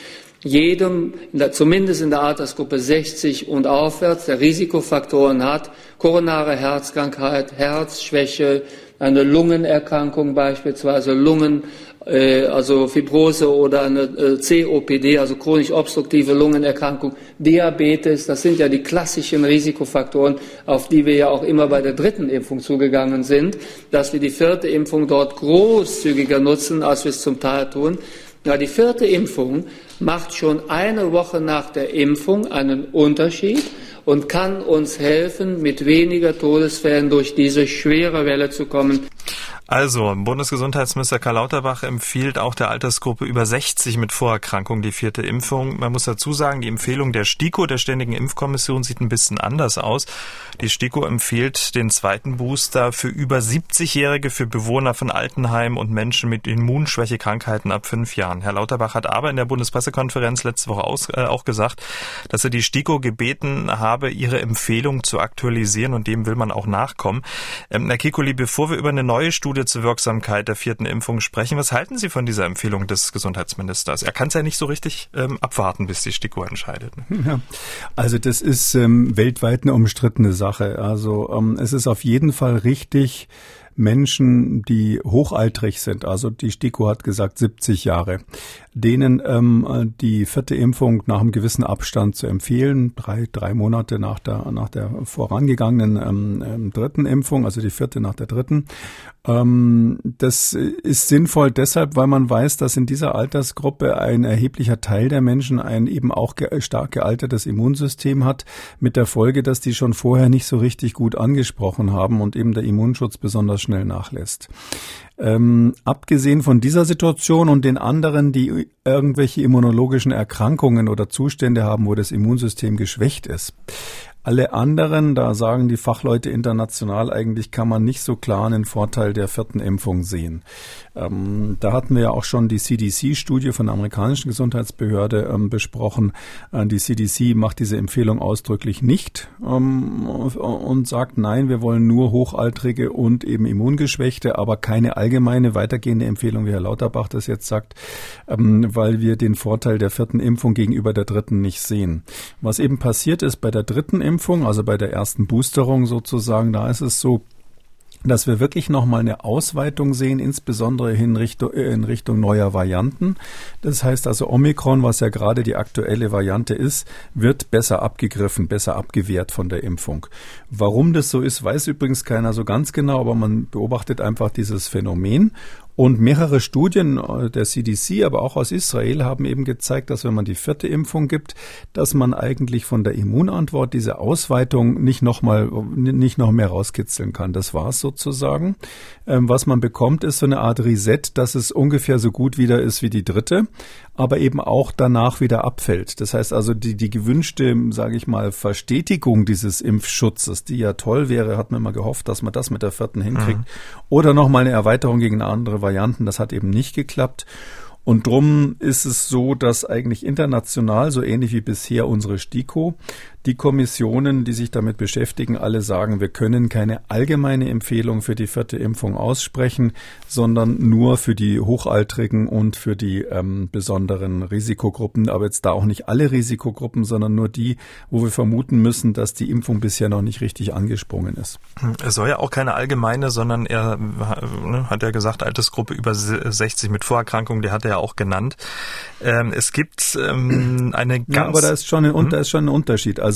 jedem, zumindest in der Altersgruppe 60 und aufwärts, der Risikofaktoren hat, koronare Herzkrankheit, Herzschwäche, eine Lungenerkrankung beispielsweise, Lungen, äh, also Fibrose oder eine äh, COPD, also chronisch obstruktive Lungenerkrankung, Diabetes, das sind ja die klassischen Risikofaktoren, auf die wir ja auch immer bei der dritten Impfung zugegangen sind, dass wir die vierte Impfung dort großzügiger nutzen, als wir es zum Teil tun. Ja, die vierte Impfung macht schon eine Woche nach der Impfung einen Unterschied und kann uns helfen, mit weniger Todesfällen durch diese schwere Welle zu kommen. Also, Bundesgesundheitsminister Karl Lauterbach empfiehlt auch der Altersgruppe über 60 mit Vorerkrankung die vierte Impfung. Man muss dazu sagen, die Empfehlung der STIKO, der Ständigen Impfkommission, sieht ein bisschen anders aus. Die STIKO empfiehlt den zweiten Booster für über 70-Jährige, für Bewohner von Altenheimen und Menschen mit Immunschwächekrankheiten ab fünf Jahren. Herr Lauterbach hat aber in der Bundespressekonferenz letzte Woche aus, äh, auch gesagt, dass er die STIKO gebeten habe, ihre Empfehlung zu aktualisieren und dem will man auch nachkommen. Ähm, Herr Kikuli, bevor wir über eine neue Studie Studie zur Wirksamkeit der vierten Impfung sprechen. Was halten Sie von dieser Empfehlung des Gesundheitsministers? Er kann es ja nicht so richtig ähm, abwarten, bis die STIKO entscheidet. Ja, also das ist ähm, weltweit eine umstrittene Sache. Also ähm, es ist auf jeden Fall richtig, Menschen, die hochaltrig sind, also die STIKO hat gesagt 70 Jahre, denen ähm, die vierte Impfung nach einem gewissen Abstand zu empfehlen, drei, drei Monate nach der, nach der vorangegangenen ähm, ähm dritten Impfung, also die vierte nach der dritten. Ähm, das ist sinnvoll deshalb, weil man weiß, dass in dieser Altersgruppe ein erheblicher Teil der Menschen ein eben auch ge stark gealtertes Immunsystem hat, mit der Folge, dass die schon vorher nicht so richtig gut angesprochen haben und eben der Immunschutz besonders schnell nachlässt. Ähm, abgesehen von dieser Situation und den anderen, die irgendwelche immunologischen Erkrankungen oder Zustände haben, wo das Immunsystem geschwächt ist, alle anderen, da sagen die Fachleute international, eigentlich kann man nicht so klar einen Vorteil der vierten Impfung sehen. Ähm, da hatten wir ja auch schon die CDC-Studie von der amerikanischen Gesundheitsbehörde ähm, besprochen. Äh, die CDC macht diese Empfehlung ausdrücklich nicht ähm, und sagt, nein, wir wollen nur Hochaltrige und eben Immungeschwächte, aber keine allgemeine weitergehende Empfehlung, wie Herr Lauterbach das jetzt sagt, ähm, weil wir den Vorteil der vierten Impfung gegenüber der dritten nicht sehen. Was eben passiert ist bei der dritten Impfung, Impfung, also bei der ersten Boosterung sozusagen, da ist es so, dass wir wirklich nochmal eine Ausweitung sehen, insbesondere in Richtung, in Richtung neuer Varianten. Das heißt also Omikron, was ja gerade die aktuelle Variante ist, wird besser abgegriffen, besser abgewehrt von der Impfung. Warum das so ist, weiß übrigens keiner so ganz genau, aber man beobachtet einfach dieses Phänomen. Und mehrere Studien äh, der CDC, aber auch aus Israel haben eben gezeigt, dass wenn man die vierte Impfung gibt, dass man eigentlich von der Immunantwort diese Ausweitung nicht noch mal, nicht noch mehr rauskitzeln kann. Das war's sozusagen. Ähm, was man bekommt, ist so eine Art Reset, dass es ungefähr so gut wieder ist wie die dritte aber eben auch danach wieder abfällt. Das heißt also, die, die gewünschte, sage ich mal, Verstetigung dieses Impfschutzes, die ja toll wäre, hat man immer gehofft, dass man das mit der vierten hinkriegt. Mhm. Oder nochmal eine Erweiterung gegen andere Varianten, das hat eben nicht geklappt. Und drum ist es so, dass eigentlich international, so ähnlich wie bisher unsere STIKO, Die Kommissionen, die sich damit beschäftigen, alle sagen, wir können keine allgemeine Empfehlung für die vierte Impfung aussprechen, sondern nur für die Hochaltrigen und für die ähm, besonderen Risikogruppen. Aber jetzt da auch nicht alle Risikogruppen, sondern nur die, wo wir vermuten müssen, dass die Impfung bisher noch nicht richtig angesprungen ist. Es soll ja auch keine allgemeine, sondern er ne, hat ja gesagt, Altersgruppe über 60 mit Vorerkrankungen, die hat er ja auch genannt. Ähm, es gibt ähm, eine ganz... Ja, aber da ist schon ein, hm? da ist schon ein Unterschied. Also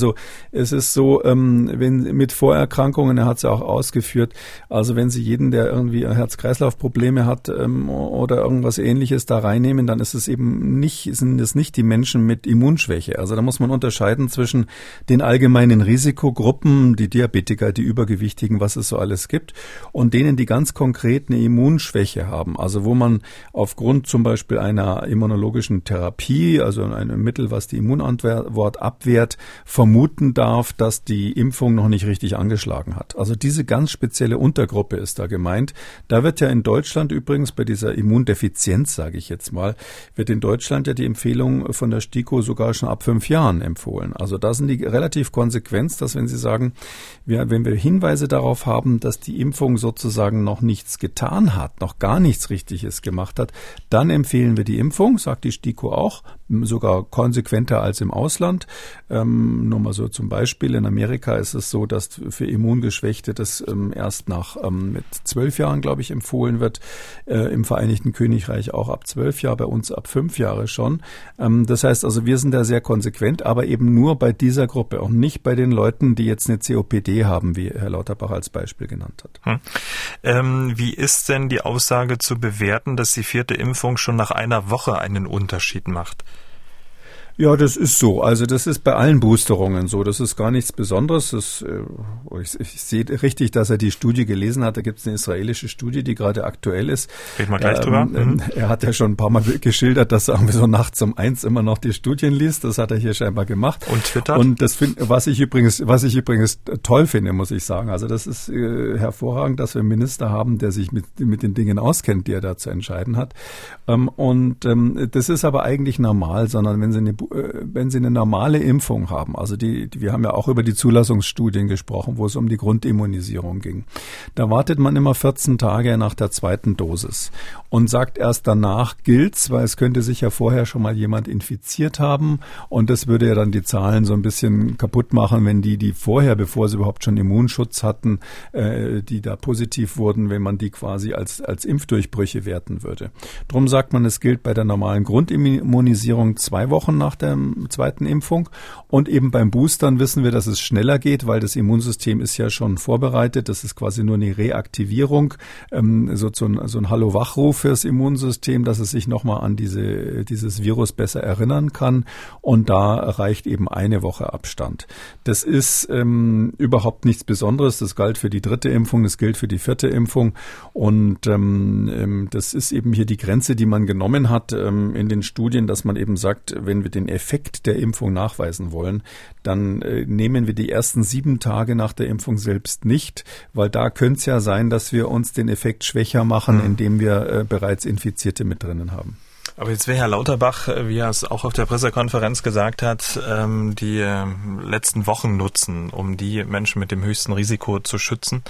es ist so, ähm, wenn mit Vorerkrankungen, er hat es ja auch ausgeführt, also wenn Sie jeden, der irgendwie Herz-Kreislauf-Probleme hat ähm, oder irgendwas ähnliches da reinnehmen, dann ist es eben nicht, sind es nicht die Menschen mit Immunschwäche. Also da muss man unterscheiden zwischen den allgemeinen Risikogruppen, die Diabetiker, die Übergewichtigen, was es so alles gibt, und denen, die ganz konkret eine Immunschwäche haben. Also wo man aufgrund zum Beispiel einer immunologischen Therapie, also einem Mittel, was die Immunantwort abwehrt, vermuten darf, dass die Impfung noch nicht richtig angeschlagen hat. Also diese ganz spezielle Untergruppe ist da gemeint. Da wird ja in Deutschland übrigens bei dieser Immundefizienz, sage ich jetzt mal, wird in Deutschland ja die Empfehlung von der STIKO sogar schon ab fünf Jahren empfohlen. Also da sind die relativ konsequent, dass wenn Sie sagen, wir, wenn wir Hinweise darauf haben, dass die Impfung sozusagen noch nichts getan hat, noch gar nichts Richtiges gemacht hat, dann empfehlen wir die Impfung, sagt die STIKO auch, sogar konsequenter als im Ausland. Ähm, nur mal so zum Beispiel, in Amerika ist es so, dass für Immungeschwächte das ähm, erst nach ähm, mit zwölf Jahren, glaube ich, empfohlen wird. Äh, Im Vereinigten Königreich auch ab zwölf Jahre, bei uns ab fünf Jahre schon. Ähm, das heißt also, wir sind da sehr konsequent, aber eben nur bei dieser Gruppe und nicht bei den Leuten, die jetzt eine COPD haben, wie Herr Lauterbach als Beispiel genannt hat. Hm. Ähm, wie ist denn die Aussage zu bewerten, dass die vierte Impfung schon nach einer Woche einen Unterschied macht? Ja, das ist so. Also das ist bei allen Boosterungen so. Das ist gar nichts Besonderes. Das, äh, ich, ich sehe richtig, dass er die Studie gelesen hat. Da gibt es eine israelische Studie, die gerade aktuell ist. Reden wir gleich ähm, drüber. Mhm. Er hat ja schon ein paar Mal geschildert, dass er irgendwie so nachts um eins immer noch die Studien liest. Das hat er hier scheinbar gemacht. Und twittert. Und das find, was ich übrigens, was ich übrigens toll finde, muss ich sagen. Also das ist äh, hervorragend, dass wir einen Minister haben, der sich mit, mit den Dingen auskennt, die er da zu entscheiden hat. Ähm, und ähm, das ist aber eigentlich normal, sondern wenn Sie eine äh, wenn Sie eine normale Impfung haben, also die, die, wir haben ja auch über die Zulassungsstudien gesprochen, wo es um die Grundimmunisierung ging, da wartet man immer 14 Tage nach der zweiten Dosis und sagt erst danach gilt's, weil es könnte sich ja vorher schon mal jemand infiziert haben und das würde ja dann die Zahlen so ein bisschen kaputt machen, wenn die, die vorher, bevor sie überhaupt schon Immunschutz hatten, äh, die da positiv wurden, wenn man die quasi als, als Impfdurchbrüche werten würde. Drum sagt man, es gilt bei der normalen Grundimmunisierung zwei Wochen nach der zweiten Impfung. Und eben beim Boostern wissen wir, dass es schneller geht, weil das Immunsystem ist ja schon vorbereitet. Das ist quasi nur eine Reaktivierung, ähm, so, so ein, so ein Hallo-Wachruf fürs Immunsystem, dass es sich nochmal an diese, dieses Virus besser erinnern kann. Und da reicht eben eine Woche Abstand. Das ist ähm, überhaupt nichts Besonderes. Das galt für die dritte Impfung, das gilt für die vierte Impfung. Und ähm, ähm das ist eben hier die Grenze, die man genommen hat ähm, in den Studien, dass man eben sagt, wenn wir den Effekt Effekt der Impfung nachweisen wollen, dann äh, nehmen wir die ersten sieben Tage nach der Impfung selbst nicht, weil da könnte es ja sein, dass wir uns den Effekt schwächer machen, mhm. indem wir äh, bereits Infizierte mit drinnen haben. Aber jetzt will Herr Lauterbach, äh, wie er es auch auf der Pressekonferenz gesagt hat, ähm, die ähm, letzten Wochen nutzen, um die Menschen mit dem höchsten Risiko zu schützen.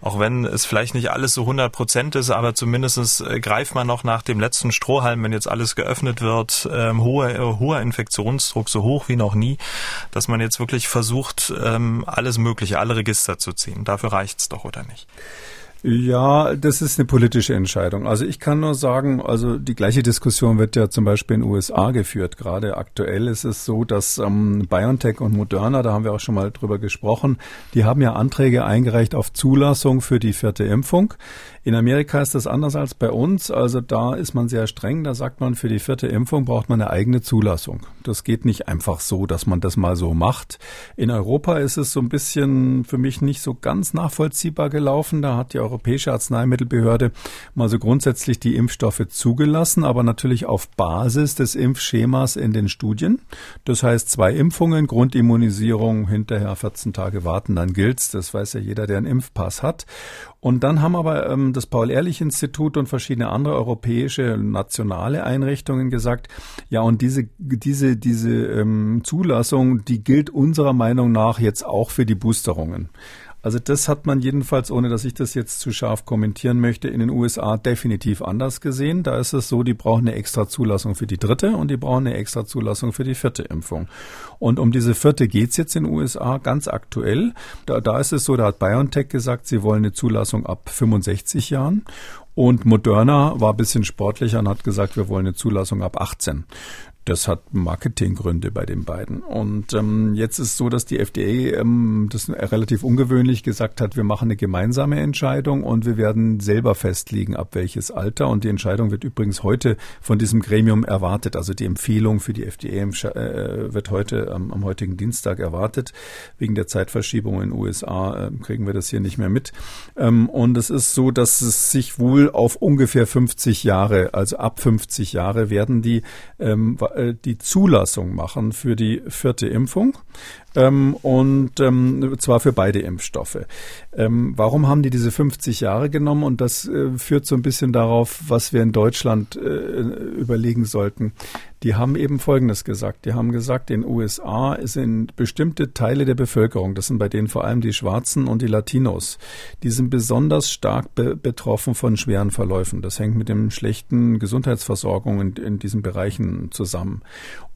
Auch wenn es vielleicht nicht alles so 100 Prozent ist, aber zumindest äh, greift man noch nach dem letzten Strohhalm, wenn jetzt alles geöffnet wird, ähm, hoher, äh, hoher Infektionsdruck, so hoch wie noch nie, dass man jetzt wirklich versucht, alles Mögliche, alle Register zu ziehen. Dafür reicht's doch, oder nicht? Ja, das ist eine politische Entscheidung. Also ich kann nur sagen, also die gleiche Diskussion wird ja zum Beispiel in den USA geführt. Gerade aktuell ist es so, dass ähm, BioNTech und Moderna, da haben wir auch schon mal drüber gesprochen, die haben ja Anträge eingereicht auf Zulassung für die vierte Impfung. In Amerika ist das anders als bei uns. Also da ist man sehr streng. Da sagt man, für die vierte Impfung braucht man eine eigene Zulassung. Das geht nicht einfach so, dass man das mal so macht. In Europa ist es so ein bisschen für mich nicht so ganz nachvollziehbar gelaufen. Da hat ja Europäische Arzneimittelbehörde mal so grundsätzlich die Impfstoffe zugelassen, aber natürlich auf Basis des Impfschemas in den Studien. Das heißt, zwei Impfungen, Grundimmunisierung, hinterher 14 Tage warten, dann gilt's. Das weiß ja jeder, der einen Impfpass hat. Und dann haben aber ähm, das Paul-Ehrlich-Institut und verschiedene andere europäische nationale Einrichtungen gesagt, ja, und diese, diese, diese ähm, Zulassung, die gilt unserer Meinung nach jetzt auch für die Boosterungen. Also das hat man jedenfalls, ohne dass ich das jetzt zu scharf kommentieren möchte, in den USA definitiv anders gesehen. Da ist es so, die brauchen eine extra Zulassung für die dritte und die brauchen eine extra Zulassung für die vierte Impfung. Und um diese vierte geht's jetzt in den USA ganz aktuell. Da, da ist es so, da hat BioNTech gesagt, sie wollen eine Zulassung ab 65 Jahren. Und Moderna war ein bisschen sportlicher und hat gesagt, wir wollen eine Zulassung ab 18. Das hat Marketinggründe bei den beiden. Und ähm, jetzt ist so, dass die FDA ähm, das relativ ungewöhnlich gesagt hat, wir machen eine gemeinsame Entscheidung und wir werden selber festlegen, ab welches Alter. Und die Entscheidung wird übrigens heute von diesem Gremium erwartet. Also die Empfehlung für die FDA äh, wird heute ähm, am heutigen Dienstag erwartet. Wegen der Zeitverschiebung in den USA äh, kriegen wir das hier nicht mehr mit. Ähm, und es ist so, dass es sich wohl auf ungefähr 50 Jahre, also ab 50 Jahre werden die ähm, äh, die Zulassung machen für die vierte Impfung ähm, und ähm, zwar für beide Impfstoffe. Ähm, warum haben die diese 50 Jahre genommen? Und das äh, führt so ein bisschen darauf, was wir in Deutschland äh, überlegen sollten. Die haben eben Folgendes gesagt. Die haben gesagt, in den USA sind bestimmte Teile der Bevölkerung, das sind bei denen vor allem die Schwarzen und die Latinos, die sind besonders stark be betroffen von schweren Verläufen. Das hängt mit dem schlechten Gesundheitsversorgung in, in diesen Bereichen zusammen. haben.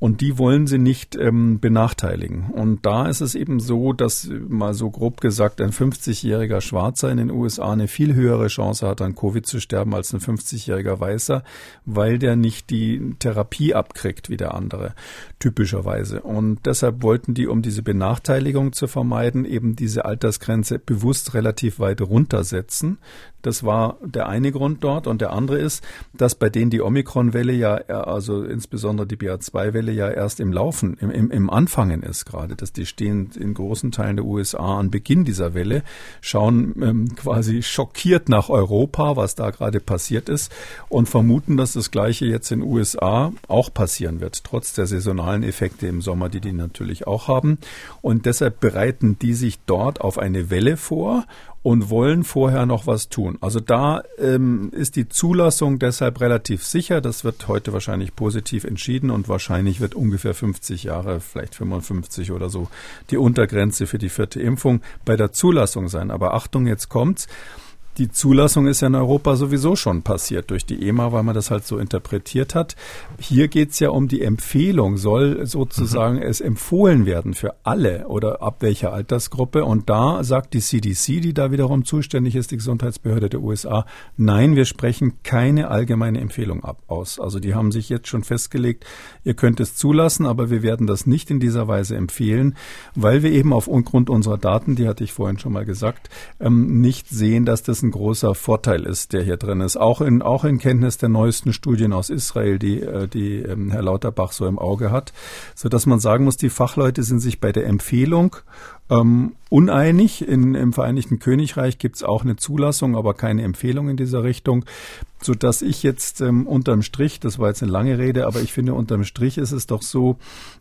Und die wollen sie nicht ähm, benachteiligen. Und da ist es eben so, dass mal so grob gesagt ein 50-jähriger Schwarzer in den USA eine viel höhere Chance hat, an Covid zu sterben als ein 50-jähriger Weißer, weil der nicht die Therapie abkriegt wie der andere, typischerweise. Und deshalb wollten die, um diese Benachteiligung zu vermeiden, eben diese Altersgrenze bewusst relativ weit runtersetzen. Das war der eine Grund dort. Und der andere ist, dass bei denen die Omikron-Welle ja, also insbesondere die BA2-Welle ja erst im Laufen, im, im, im Anfangen ist gerade. Dass die stehen in großen Teilen der USA an Beginn dieser Welle, schauen ähm, quasi schockiert nach Europa, was da gerade passiert ist und vermuten, dass das Gleiche jetzt in USA auch passieren wird, trotz der saisonalen Effekte im Sommer, die die natürlich auch haben. Und deshalb bereiten die sich dort auf eine Welle vor und wollen vorher noch was tun. Also da ähm, ist die Zulassung deshalb relativ sicher. Das wird heute wahrscheinlich positiv entschieden und wahrscheinlich wird ungefähr 50 Jahre, vielleicht 55 oder so, die Untergrenze für die vierte Impfung bei der Zulassung sein. Aber Achtung, jetzt kommt's. Die Zulassung ist ja in Europa sowieso schon passiert durch die EMA, weil man das halt so interpretiert hat. Hier geht's ja um die Empfehlung. Soll sozusagen mhm. es empfohlen werden für alle oder ab welcher Altersgruppe? Und da sagt die CDC, die da wiederum zuständig ist, die Gesundheitsbehörde der USA, nein, wir sprechen keine allgemeine Empfehlung ab aus. Also die haben sich jetzt schon festgelegt, ihr könnt es zulassen, aber wir werden das nicht in dieser Weise empfehlen, weil wir eben aufgrund unserer Daten, die hatte ich vorhin schon mal gesagt, ähm, nicht sehen, dass das ein großer Vorteil ist, der hier drin ist. Auch in, auch in Kenntnis der neuesten Studien aus Israel, die, äh, die ähm, Herr Lauterbach so im Auge hat, so dass man sagen muss, die Fachleute sind sich bei der Empfehlung ähm, uneinig. In, Im Vereinigten Königreich gibt es auch eine Zulassung, aber keine Empfehlung in dieser Richtung, so dass ich jetzt ähm, unterm Strich, das war jetzt eine lange Rede, aber ich finde unterm Strich ist es doch so,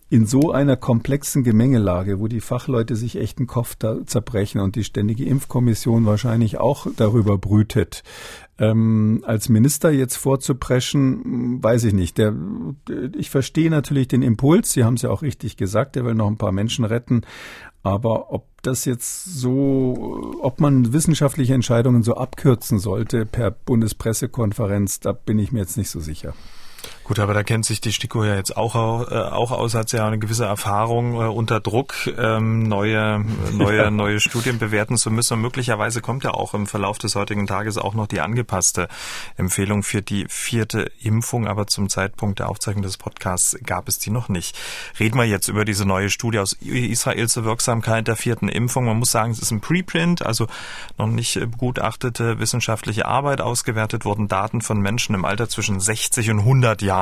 in so einer komplexen Gemengelage, wo die Fachleute sich echt den Kopf zerbrechen und die ständige Impfkommission wahrscheinlich auch darüber brütet, ähm, als Minister jetzt vorzupreschen, weiß ich nicht. Der, ich verstehe natürlich den Impuls. Sie haben es ja auch richtig gesagt. Er will noch ein paar Menschen retten. Aber ob das jetzt so, ob man wissenschaftliche Entscheidungen so abkürzen sollte per Bundespressekonferenz, da bin ich mir jetzt nicht so sicher. Gut, aber da kennt sich die STIKO ja jetzt auch, äh, auch aus, hat ja eine gewisse Erfahrung äh, unter Druck, ähm, neue, neue, neue Studien bewerten zu müssen. Und möglicherweise kommt ja auch im Verlauf des heutigen Tages auch noch die angepasste Empfehlung für die vierte Impfung. Aber zum Zeitpunkt der Aufzeichnung des Podcasts gab es die noch nicht. Reden wir jetzt über diese neue Studie aus Israel zur Wirksamkeit der vierten Impfung. Man muss sagen, es ist ein Preprint, also noch nicht begutachtete wissenschaftliche Arbeit. Ausgewertet wurden Daten von Menschen im Alter zwischen 60 und 100 Jahren.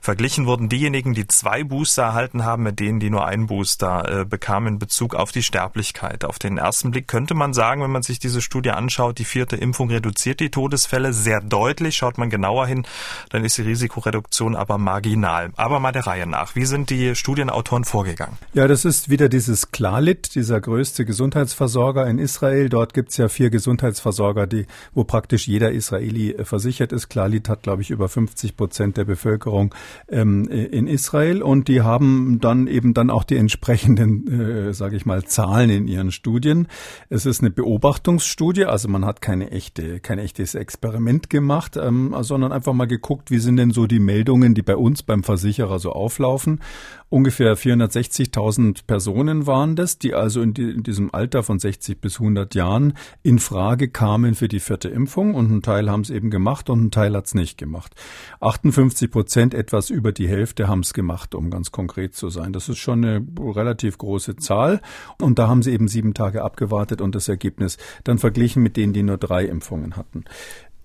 Verglichen wurden diejenigen, die zwei Booster erhalten haben, mit denen, die nur einen Booster äh, bekamen in Bezug auf die Sterblichkeit. Auf den ersten Blick könnte man sagen, wenn man sich diese Studie anschaut, die vierte Impfung reduziert die Todesfälle sehr deutlich. Schaut man genauer hin, dann ist die Risikoreduktion aber marginal. Aber mal der Reihe nach. Wie sind die Studienautoren vorgegangen? Ja, das ist wieder dieses Klalit, dieser größte Gesundheitsversorger in Israel. Dort gibt es ja vier Gesundheitsversorger, die, wo praktisch jeder Israeli äh, versichert ist. Klalit hat, glaube ich, über 50 Prozent der Bevölkerung ähm, in Israel und die haben dann eben dann auch die entsprechenden, äh, sage ich mal, Zahlen in ihren Studien. Es ist eine Beobachtungsstudie, also man hat keine echte, kein echtes Experiment gemacht, ähm, sondern einfach mal geguckt, wie sind denn so die Meldungen, die bei uns beim Versicherer so auflaufen. Ungefähr 460.000 Personen waren das, die also in, die, in, diesem Alter von 60 bis 100 Jahren in Frage kamen für die vierte Impfung und ein Teil haben es eben gemacht und ein Teil hat es nicht gemacht. 58 Prozent, etwas über die Hälfte, haben es gemacht, um ganz konkret zu sein. Das ist schon eine relativ große Zahl und da haben sie eben sieben Tage abgewartet und das Ergebnis dann verglichen mit denen, die nur drei Impfungen hatten.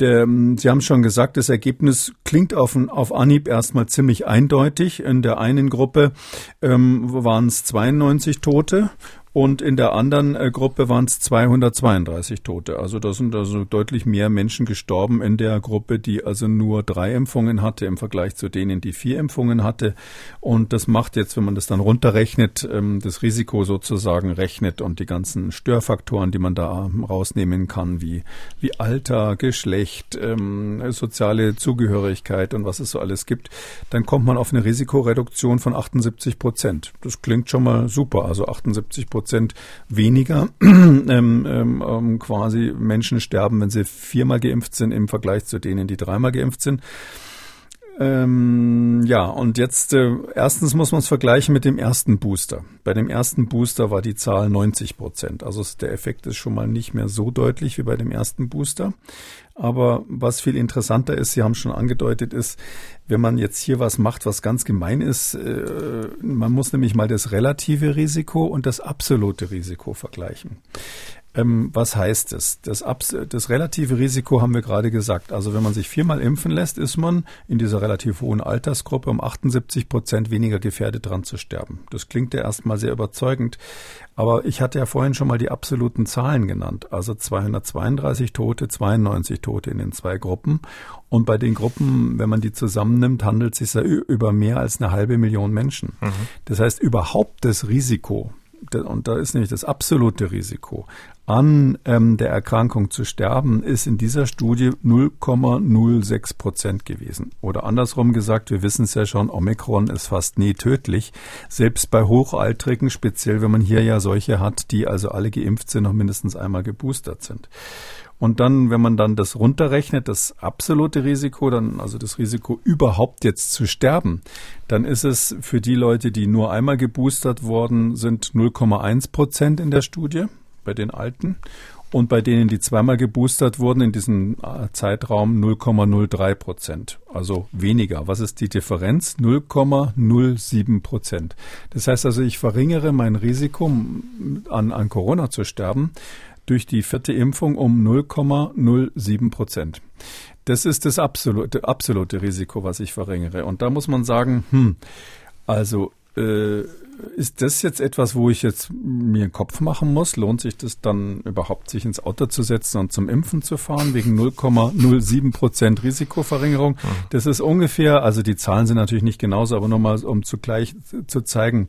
Ähm, Sie haben schon gesagt, das Ergebnis klingt auf, auf Anhieb erstmal ziemlich eindeutig. In der einen Gruppe ähm, waren es 92 Tote und in der anderen äh, Gruppe waren es 232 Tote. Also da sind also deutlich mehr Menschen gestorben in der Gruppe, die also nur drei Impfungen hatte im Vergleich zu denen, die vier Impfungen hatte. Und das macht jetzt, wenn man das dann runterrechnet, ähm, das Risiko sozusagen rechnet und die ganzen Störfaktoren, die man da rausnehmen kann, wie, wie Alter, Geschlecht, ähm, soziale Zugehörigkeit und was es so alles gibt, dann kommt man auf eine Risikoreduktion von 78 Prozent. Das klingt schon mal super. Also 78 Prozent Prozent weniger ähm, ähm, ähm, quasi Menschen sterben, wenn sie viermal geimpft sind im Vergleich zu denen, die dreimal geimpft sind. Ähm, ja, und jetzt äh, erstens muss man es vergleichen mit dem ersten Booster. Bei dem ersten Booster war die Zahl 90 Prozent. Also der Effekt ist schon mal nicht mehr so deutlich wie bei dem ersten Booster. Aber was viel interessanter ist, Sie haben schon angedeutet, ist, wenn man jetzt hier was macht, was ganz gemein ist, äh, man muss nämlich mal das relative Risiko und das absolute Risiko vergleichen. Ähm, was heißt das? Das, das relative Risiko haben wir gerade gesagt. Also wenn man sich viermal impfen lässt, ist man in dieser relativ hohen Altersgruppe um 78 Prozent weniger gefährdet dran zu sterben. Das klingt ja erstmal sehr überzeugend. Aber ich hatte ja vorhin schon mal die absoluten Zahlen genannt. Also 232 Tote, 92 Tote in den zwei Gruppen. Und bei den Gruppen, wenn man die zusammennimmt, handelt es sich ja über mehr als eine halbe Million Menschen. Mhm. Das heißt, überhaupt das Risiko, und da ist nämlich das absolute Risiko, an ähm, der Erkrankung zu sterben, ist in dieser Studie 0,06 Prozent gewesen. Oder andersrum gesagt, wir wissen es ja schon, Omikron ist fast nie tödlich. Selbst bei Hochaltrigen, speziell wenn man hier ja solche hat, die also alle geimpft sind und mindestens einmal geboostert sind. Und dann, wenn man dann das runterrechnet, das absolute Risiko, dann also das Risiko überhaupt jetzt zu sterben, dann ist es für die Leute, die nur einmal geboostert worden sind, 0,1 Prozent in der Studie bei den Alten und bei denen, die zweimal geboostert wurden, in diesem äh, Zeitraum 0,03 Prozent. Also weniger. Was ist die Differenz? 0,07 Prozent. Das heißt also, ich verringere mein Risiko, an, an Corona zu sterben, durch die vierte Impfung um 0,07 Prozent. Das ist das absolute, absolute Risiko, was ich verringere. Und da muss man sagen, hm, also äh, ist das jetzt etwas, wo ich jetzt mir einen Kopf machen muss? Lohnt sich das dann überhaupt, sich ins Auto zu setzen und zum Impfen zu fahren, wegen 0,07 Prozent Risikoverringerung? Mhm. Das ist ungefähr, also die Zahlen sind natürlich nicht genauso, aber nochmal, um zugleich zu zeigen,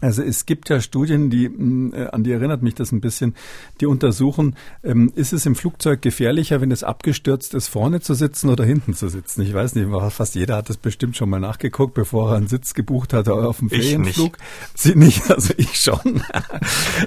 also es gibt ja Studien, die mm, äh, an die erinnert mich das ein bisschen, die untersuchen, ähm, ist es im Flugzeug gefährlicher, wenn es abgestürzt ist, vorne zu sitzen oder hinten zu sitzen? Ich weiß nicht, fast jeder hat das bestimmt schon mal nachgeguckt, bevor er einen Sitz gebucht hat auf dem Ferienflug. Sie nicht, also ich schon.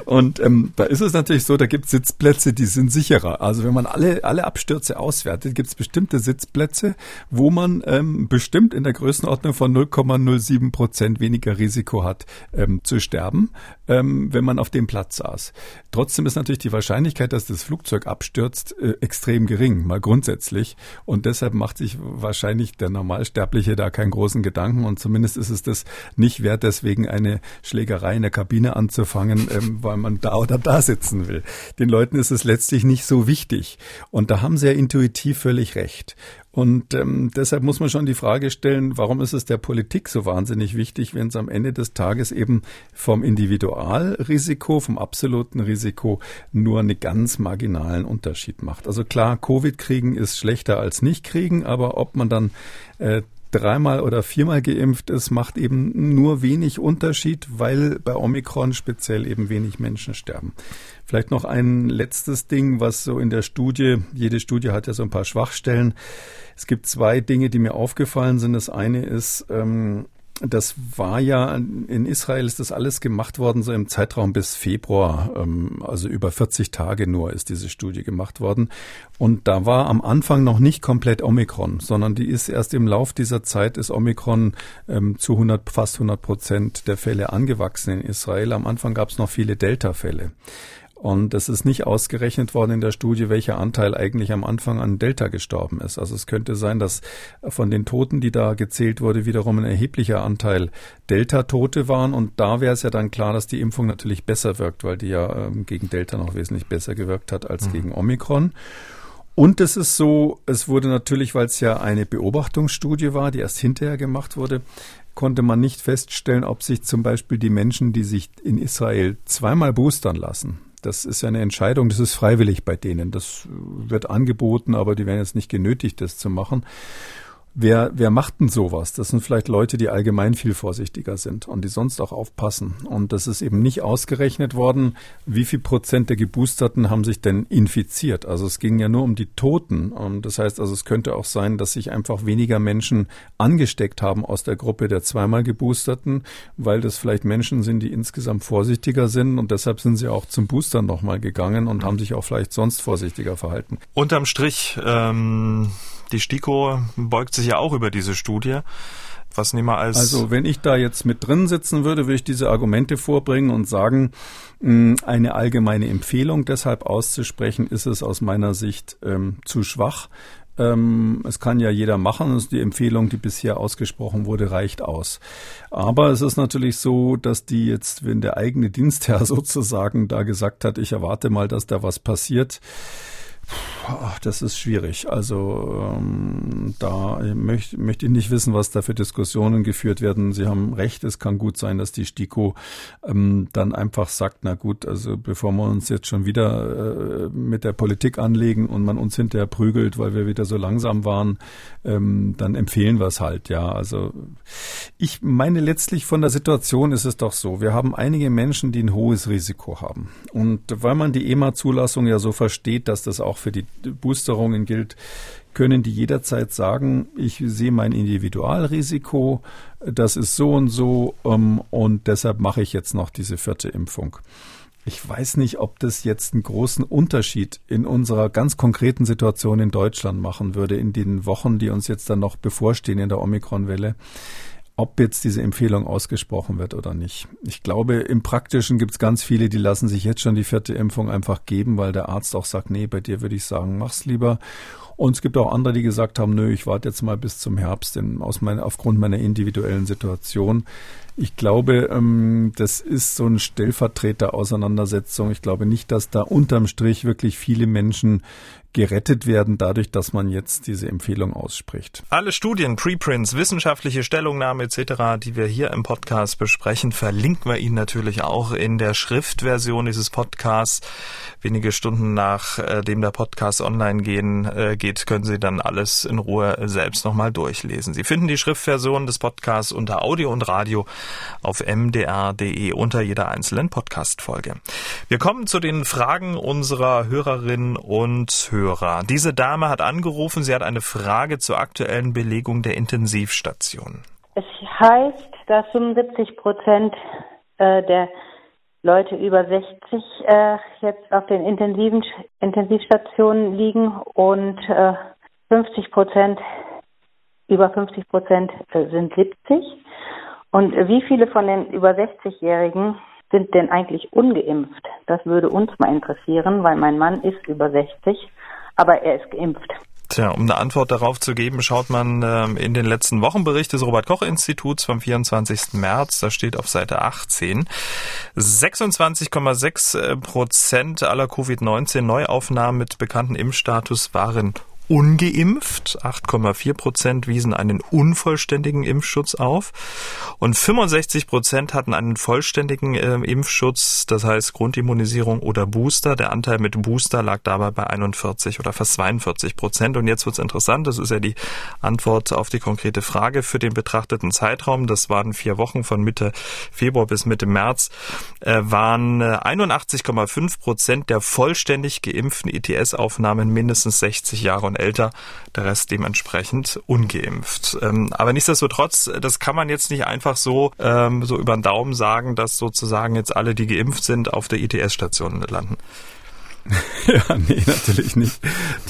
Und ähm, da ist es natürlich so, da gibt es Sitzplätze, die sind sicherer. Also wenn man alle alle Abstürze auswertet, gibt es bestimmte Sitzplätze, wo man ähm, bestimmt in der Größenordnung von 0,07 Prozent weniger Risiko hat. Ähm, zu sterben, ähm, wenn man auf dem Platz saß. Trotzdem ist natürlich die Wahrscheinlichkeit, dass das Flugzeug abstürzt, äh, extrem gering, mal grundsätzlich. Und deshalb macht sich wahrscheinlich der Normalsterbliche da keinen großen Gedanken. Und zumindest ist es das nicht wert, deswegen eine Schlägerei in der Kabine anzufangen, ähm, weil man da oder da sitzen will. Den Leuten ist es letztlich nicht so wichtig. Und da haben sie ja intuitiv völlig recht. Und ähm, deshalb muss man schon die Frage stellen, warum ist es der Politik so wahnsinnig wichtig, wenn es am Ende des Tages eben vom Individualrisiko, vom absoluten Risiko nur einen ganz marginalen Unterschied macht. Also klar, Covid kriegen ist schlechter als nicht kriegen, aber ob man dann äh, dreimal oder viermal geimpft ist, macht eben nur wenig Unterschied, weil bei Omikron speziell eben wenig Menschen sterben. Vielleicht noch ein letztes Ding, was so in der Studie, jede Studie hat ja so ein paar Schwachstellen. Es gibt zwei Dinge, die mir aufgefallen sind. Das eine ist, ähm, das war ja in Israel ist das alles gemacht worden so im Zeitraum bis Februar, ähm, also über 40 Tage nur ist diese Studie gemacht worden. Und da war am Anfang noch nicht komplett Omikron, sondern die ist erst im Lauf dieser Zeit ist Omikron ähm, zu 100, fast 100 Prozent der Fälle angewachsen in Israel. Am Anfang gab es noch viele Delta-Fälle. Und es ist nicht ausgerechnet worden in der Studie, welcher Anteil eigentlich am Anfang an Delta gestorben ist. Also es könnte sein, dass von den Toten, die da gezählt wurde, wiederum ein erheblicher Anteil Delta-Tote waren. Und da wäre es ja dann klar, dass die Impfung natürlich besser wirkt, weil die ja ähm, gegen Delta noch wesentlich besser gewirkt hat als mhm. gegen Omikron. Und es ist so, es wurde natürlich, weil es ja eine Beobachtungsstudie war, die erst hinterher gemacht wurde, konnte man nicht feststellen, ob sich zum Beispiel die Menschen, die sich in Israel zweimal boostern lassen, das ist eine Entscheidung, das ist freiwillig bei denen. Das wird angeboten, aber die werden jetzt nicht genötigt, das zu machen. Wer, wer macht denn sowas? Das sind vielleicht Leute, die allgemein viel vorsichtiger sind und die sonst auch aufpassen. Und das ist eben nicht ausgerechnet worden, wie viel Prozent der Geboosterten haben sich denn infiziert. Also es ging ja nur um die Toten. Und das heißt also, es könnte auch sein, dass sich einfach weniger Menschen angesteckt haben aus der Gruppe der zweimal Geboosterten, weil das vielleicht Menschen sind, die insgesamt vorsichtiger sind und deshalb sind sie auch zum Booster nochmal gegangen und haben sich auch vielleicht sonst vorsichtiger verhalten. Unterm Strich, ähm die STIKO beugt sich ja auch über diese Studie. Was nehmen wir als. Also, wenn ich da jetzt mit drin sitzen würde, würde ich diese Argumente vorbringen und sagen, eine allgemeine Empfehlung deshalb auszusprechen, ist es aus meiner Sicht ähm, zu schwach. Ähm, es kann ja jeder machen. Also die Empfehlung, die bisher ausgesprochen wurde, reicht aus. Aber es ist natürlich so, dass die jetzt, wenn der eigene Dienstherr sozusagen da gesagt hat, ich erwarte mal, dass da was passiert, Ach, das ist schwierig. Also ähm, da möchte, ich nicht wissen, was da für Diskussionen geführt werden. Sie haben recht, es kann gut sein, dass die STIKO ähm, dann einfach sagt, na gut, also bevor wir uns jetzt schon wieder äh, mit der Politik anlegen und man uns hinterher prügelt, weil wir wieder so langsam waren, ähm, dann empfehlen wir es halt, ja. Also ich meine letztlich von der Situation ist es doch so, wir haben einige Menschen, die ein hohes Risiko haben. Und weil man die EMA-Zulassung ja so versteht, dass das auch für die Boosterungen gilt, können die jederzeit sagen, ich sehe mein Individualrisiko, das ist so und so ähm, und deshalb mache ich jetzt noch diese vierte Impfung. Ich weiß nicht, ob das jetzt einen großen Unterschied in unserer ganz konkreten Situation in Deutschland machen würde, in den Wochen, die uns jetzt dann noch bevorstehen in der Omikron-Welle ob jetzt diese Empfehlung ausgesprochen wird oder nicht. Ich glaube, im Praktischen gibt es ganz viele, die lassen sich jetzt schon die vierte Impfung einfach geben, weil der Arzt auch sagt, nee, bei dir würde ich sagen, mach's lieber. Und es gibt auch andere, die gesagt haben, nö, ich warte jetzt mal bis zum Herbst, denn aus meiner, aufgrund meiner individuellen Situation. Ich glaube, ähm, das ist so eine Stellvertreter-Auseinandersetzung. Ich glaube nicht, dass da unterm Strich wirklich viele Menschen gerettet werden dadurch, dass man jetzt diese Empfehlung ausspricht. Alle Studien, Preprints, wissenschaftliche Stellungnahme etc., die wir hier im Podcast besprechen, verlinken wir Ihnen natürlich auch in der Schriftversion dieses Podcasts. Wenige Stunden nachdem äh, der Podcast online gehen, äh, geht, können Sie dann alles in Ruhe selbst nochmal durchlesen. Sie finden die Schriftversion des Podcasts unter Audio und Radio auf mdr.de unter jeder einzelnen Podcast-Folge. Wir kommen zu den Fragen unserer Hörerinnen und Hörer. Hörer. Diese Dame hat angerufen, sie hat eine Frage zur aktuellen Belegung der Intensivstation. Es heißt, dass 75 Prozent äh, der Leute über 60 äh, jetzt auf den intensiven Intensivstationen liegen und äh, 50 Prozent, über 50 Prozent äh, sind 70. Und wie viele von den über 60-Jährigen sind denn eigentlich ungeimpft? Das würde uns mal interessieren, weil mein Mann ist über 60 aber er ist geimpft. Tja, um eine Antwort darauf zu geben, schaut man ähm, in den letzten Wochenbericht des Robert-Koch-Instituts vom 24. März. Da steht auf Seite 18, 26,6 Prozent aller Covid-19-Neuaufnahmen mit bekannten Impfstatus waren ungeimpft. 8,4 Prozent wiesen einen unvollständigen Impfschutz auf. Und 65 Prozent hatten einen vollständigen äh, Impfschutz, das heißt Grundimmunisierung oder Booster. Der Anteil mit Booster lag dabei bei 41 oder fast 42 Prozent. Und jetzt wird's interessant. Das ist ja die Antwort auf die konkrete Frage für den betrachteten Zeitraum. Das waren vier Wochen von Mitte Februar bis Mitte März, äh, waren 81,5 äh, Prozent der vollständig geimpften ETS-Aufnahmen mindestens 60 Jahre und älter, der Rest dementsprechend ungeimpft. Ähm, aber nichtsdestotrotz, das kann man jetzt nicht einfach so, ähm, so über den Daumen sagen, dass sozusagen jetzt alle, die geimpft sind, auf der ITS-Station landen. ja, nee, natürlich nicht.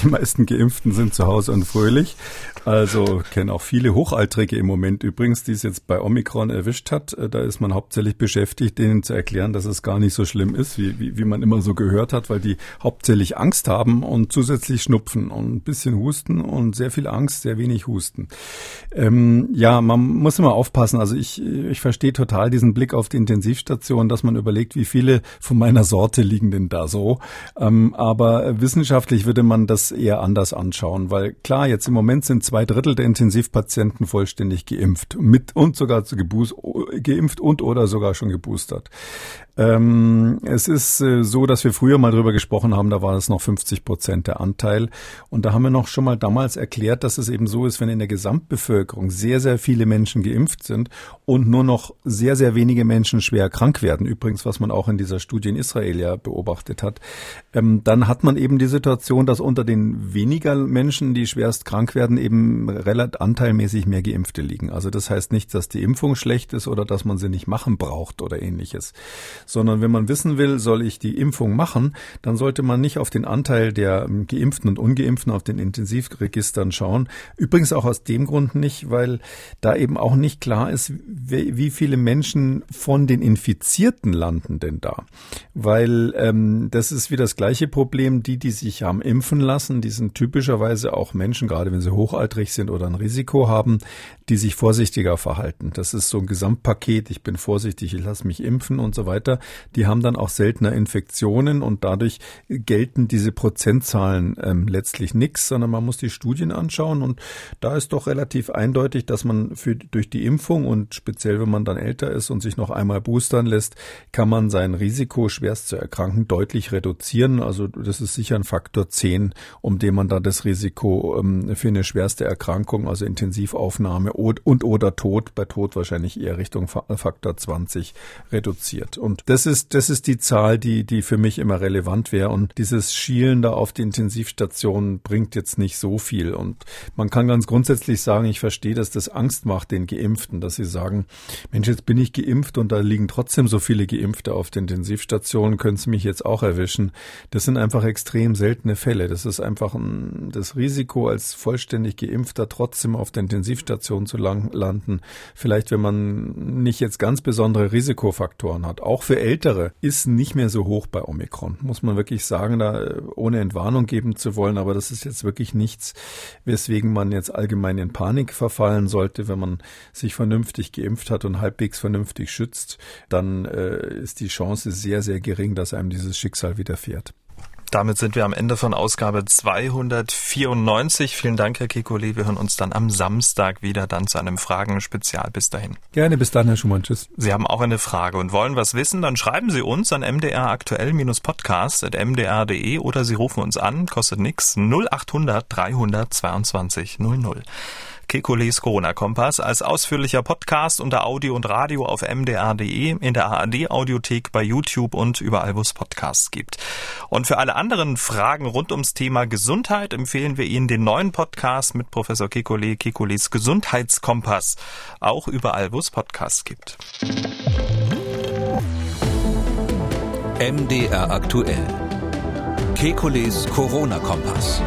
Die meisten Geimpften sind zu Hause und fröhlich. Also kenne auch viele Hochaltrige im Moment übrigens, die es jetzt bei Omikron erwischt hat. Äh, da ist man hauptsächlich beschäftigt, denen zu erklären, dass es gar nicht so schlimm ist, wie, wie, wie man immer so gehört hat, weil die hauptsächlich Angst haben und zusätzlich Schnupfen und ein bisschen Husten und sehr viel Angst, sehr wenig Husten. Ähm, ja, man muss immer aufpassen. Also ich, ich verstehe total diesen Blick auf die Intensivstation, dass man überlegt, wie viele von meiner Sorte liegen denn da so. Ähm, aber wissenschaftlich würde man das eher anders anschauen, weil klar, jetzt im Moment sind zwei Drittel der Intensivpatienten vollständig geimpft mit und sogar geimpft und oder sogar schon geboostert. Ähm, es ist äh, so, dass wir früher mal drüber gesprochen haben, da war es noch 50 Prozent der Anteil. Und da haben wir noch schon mal damals erklärt, dass es eben so ist, wenn in der Gesamtbevölkerung sehr, sehr viele Menschen geimpft sind und nur noch sehr, sehr wenige Menschen schwer krank werden, übrigens, was man auch in dieser Studie in Israel ja beobachtet hat, ähm, dann hat man eben die Situation, dass unter den weniger Menschen, die schwerst krank werden, eben relativ anteilmäßig mehr Geimpfte liegen. Also das heißt nicht, dass die Impfung schlecht ist oder dass man sie nicht machen braucht oder ähnliches sondern wenn man wissen will, soll ich die Impfung machen, dann sollte man nicht auf den Anteil der ähm, Geimpften und Ungeimpften auf den Intensivregistern schauen. Übrigens auch aus dem Grund nicht, weil da eben auch nicht klar ist, wie viele Menschen von den Infizierten landen denn da. Weil ähm, das ist wie das gleiche Problem, die, die sich haben impfen lassen, die sind typischerweise auch Menschen, gerade wenn sie hochaltrig sind oder ein Risiko haben, die sich vorsichtiger verhalten. Das ist so ein Gesamtpaket, ich bin vorsichtig, ich lasse mich impfen und so weiter. Die haben dann auch seltener Infektionen und dadurch gelten diese Prozentzahlen ähm, letztlich nichts, sondern man muss die Studien anschauen und da ist doch relativ eindeutig, dass man für, durch die Impfung und speziell wenn man dann älter ist und sich noch einmal boostern lässt, kann man sein Risiko schwerst zu erkranken deutlich reduzieren. Also das ist sicher ein Faktor 10, um den man da das Risiko ähm, für eine schwerste Erkrankung, also Intensivaufnahme und oder Tod, bei Tod wahrscheinlich eher Richtung Faktor 20 reduziert. Und das ist, das ist die Zahl, die, die für mich immer relevant wäre. Und dieses Schielen da auf die Intensivstation bringt jetzt nicht so viel. Und man kann ganz grundsätzlich sagen, ich verstehe, dass das Angst macht den Geimpften, dass sie sagen, Mensch, jetzt bin ich geimpft und da liegen trotzdem so viele Geimpfte auf den Intensivstationen, können sie mich jetzt auch erwischen. Das sind einfach extrem seltene Fälle. Das ist einfach ein, das Risiko als vollständig Geimpfter trotzdem auf der Intensivstation zu landen. Vielleicht, wenn man nicht jetzt ganz besondere Risikofaktoren hat. Auch für Ältere ist nicht mehr so hoch bei Omikron. Muss man wirklich sagen, da äh, ohne Entwarnung geben zu wollen. Aber das ist jetzt wirklich nichts, weswegen man jetzt allgemein in Panik verfallen sollte. Wenn man sich vernünftig geimpft hat und halbwegs vernünftig schützt, dann äh, ist die Chance sehr, sehr gering, dass einem dieses Schicksal widerfährt. Damit sind wir am Ende von Ausgabe 294. Vielen Dank, Herr Kekulé. Wir hören uns dann am Samstag wieder dann zu einem Fragen-Spezial. Bis dahin. Gerne, bis dann, Herr Schumann. Tschüss. Sie haben auch eine Frage und wollen was wissen? Dann schreiben Sie uns an mdraktuell-podcast.mdr.de oder Sie rufen uns an, kostet nix, 0800 322 00. Kekules Corona-Kompass als ausführlicher Podcast unter Audio und Radio auf mdr.de, in der ARD-Audiothek, bei YouTube und überall, wo es Podcasts gibt. Und für alle anderen Fragen rund ums Thema Gesundheit empfehlen wir Ihnen den neuen Podcast mit Professor Kekule, Kekules Gesundheitskompass, auch überall, wo es Podcasts gibt. MDR aktuell. Kekules Corona-Kompass.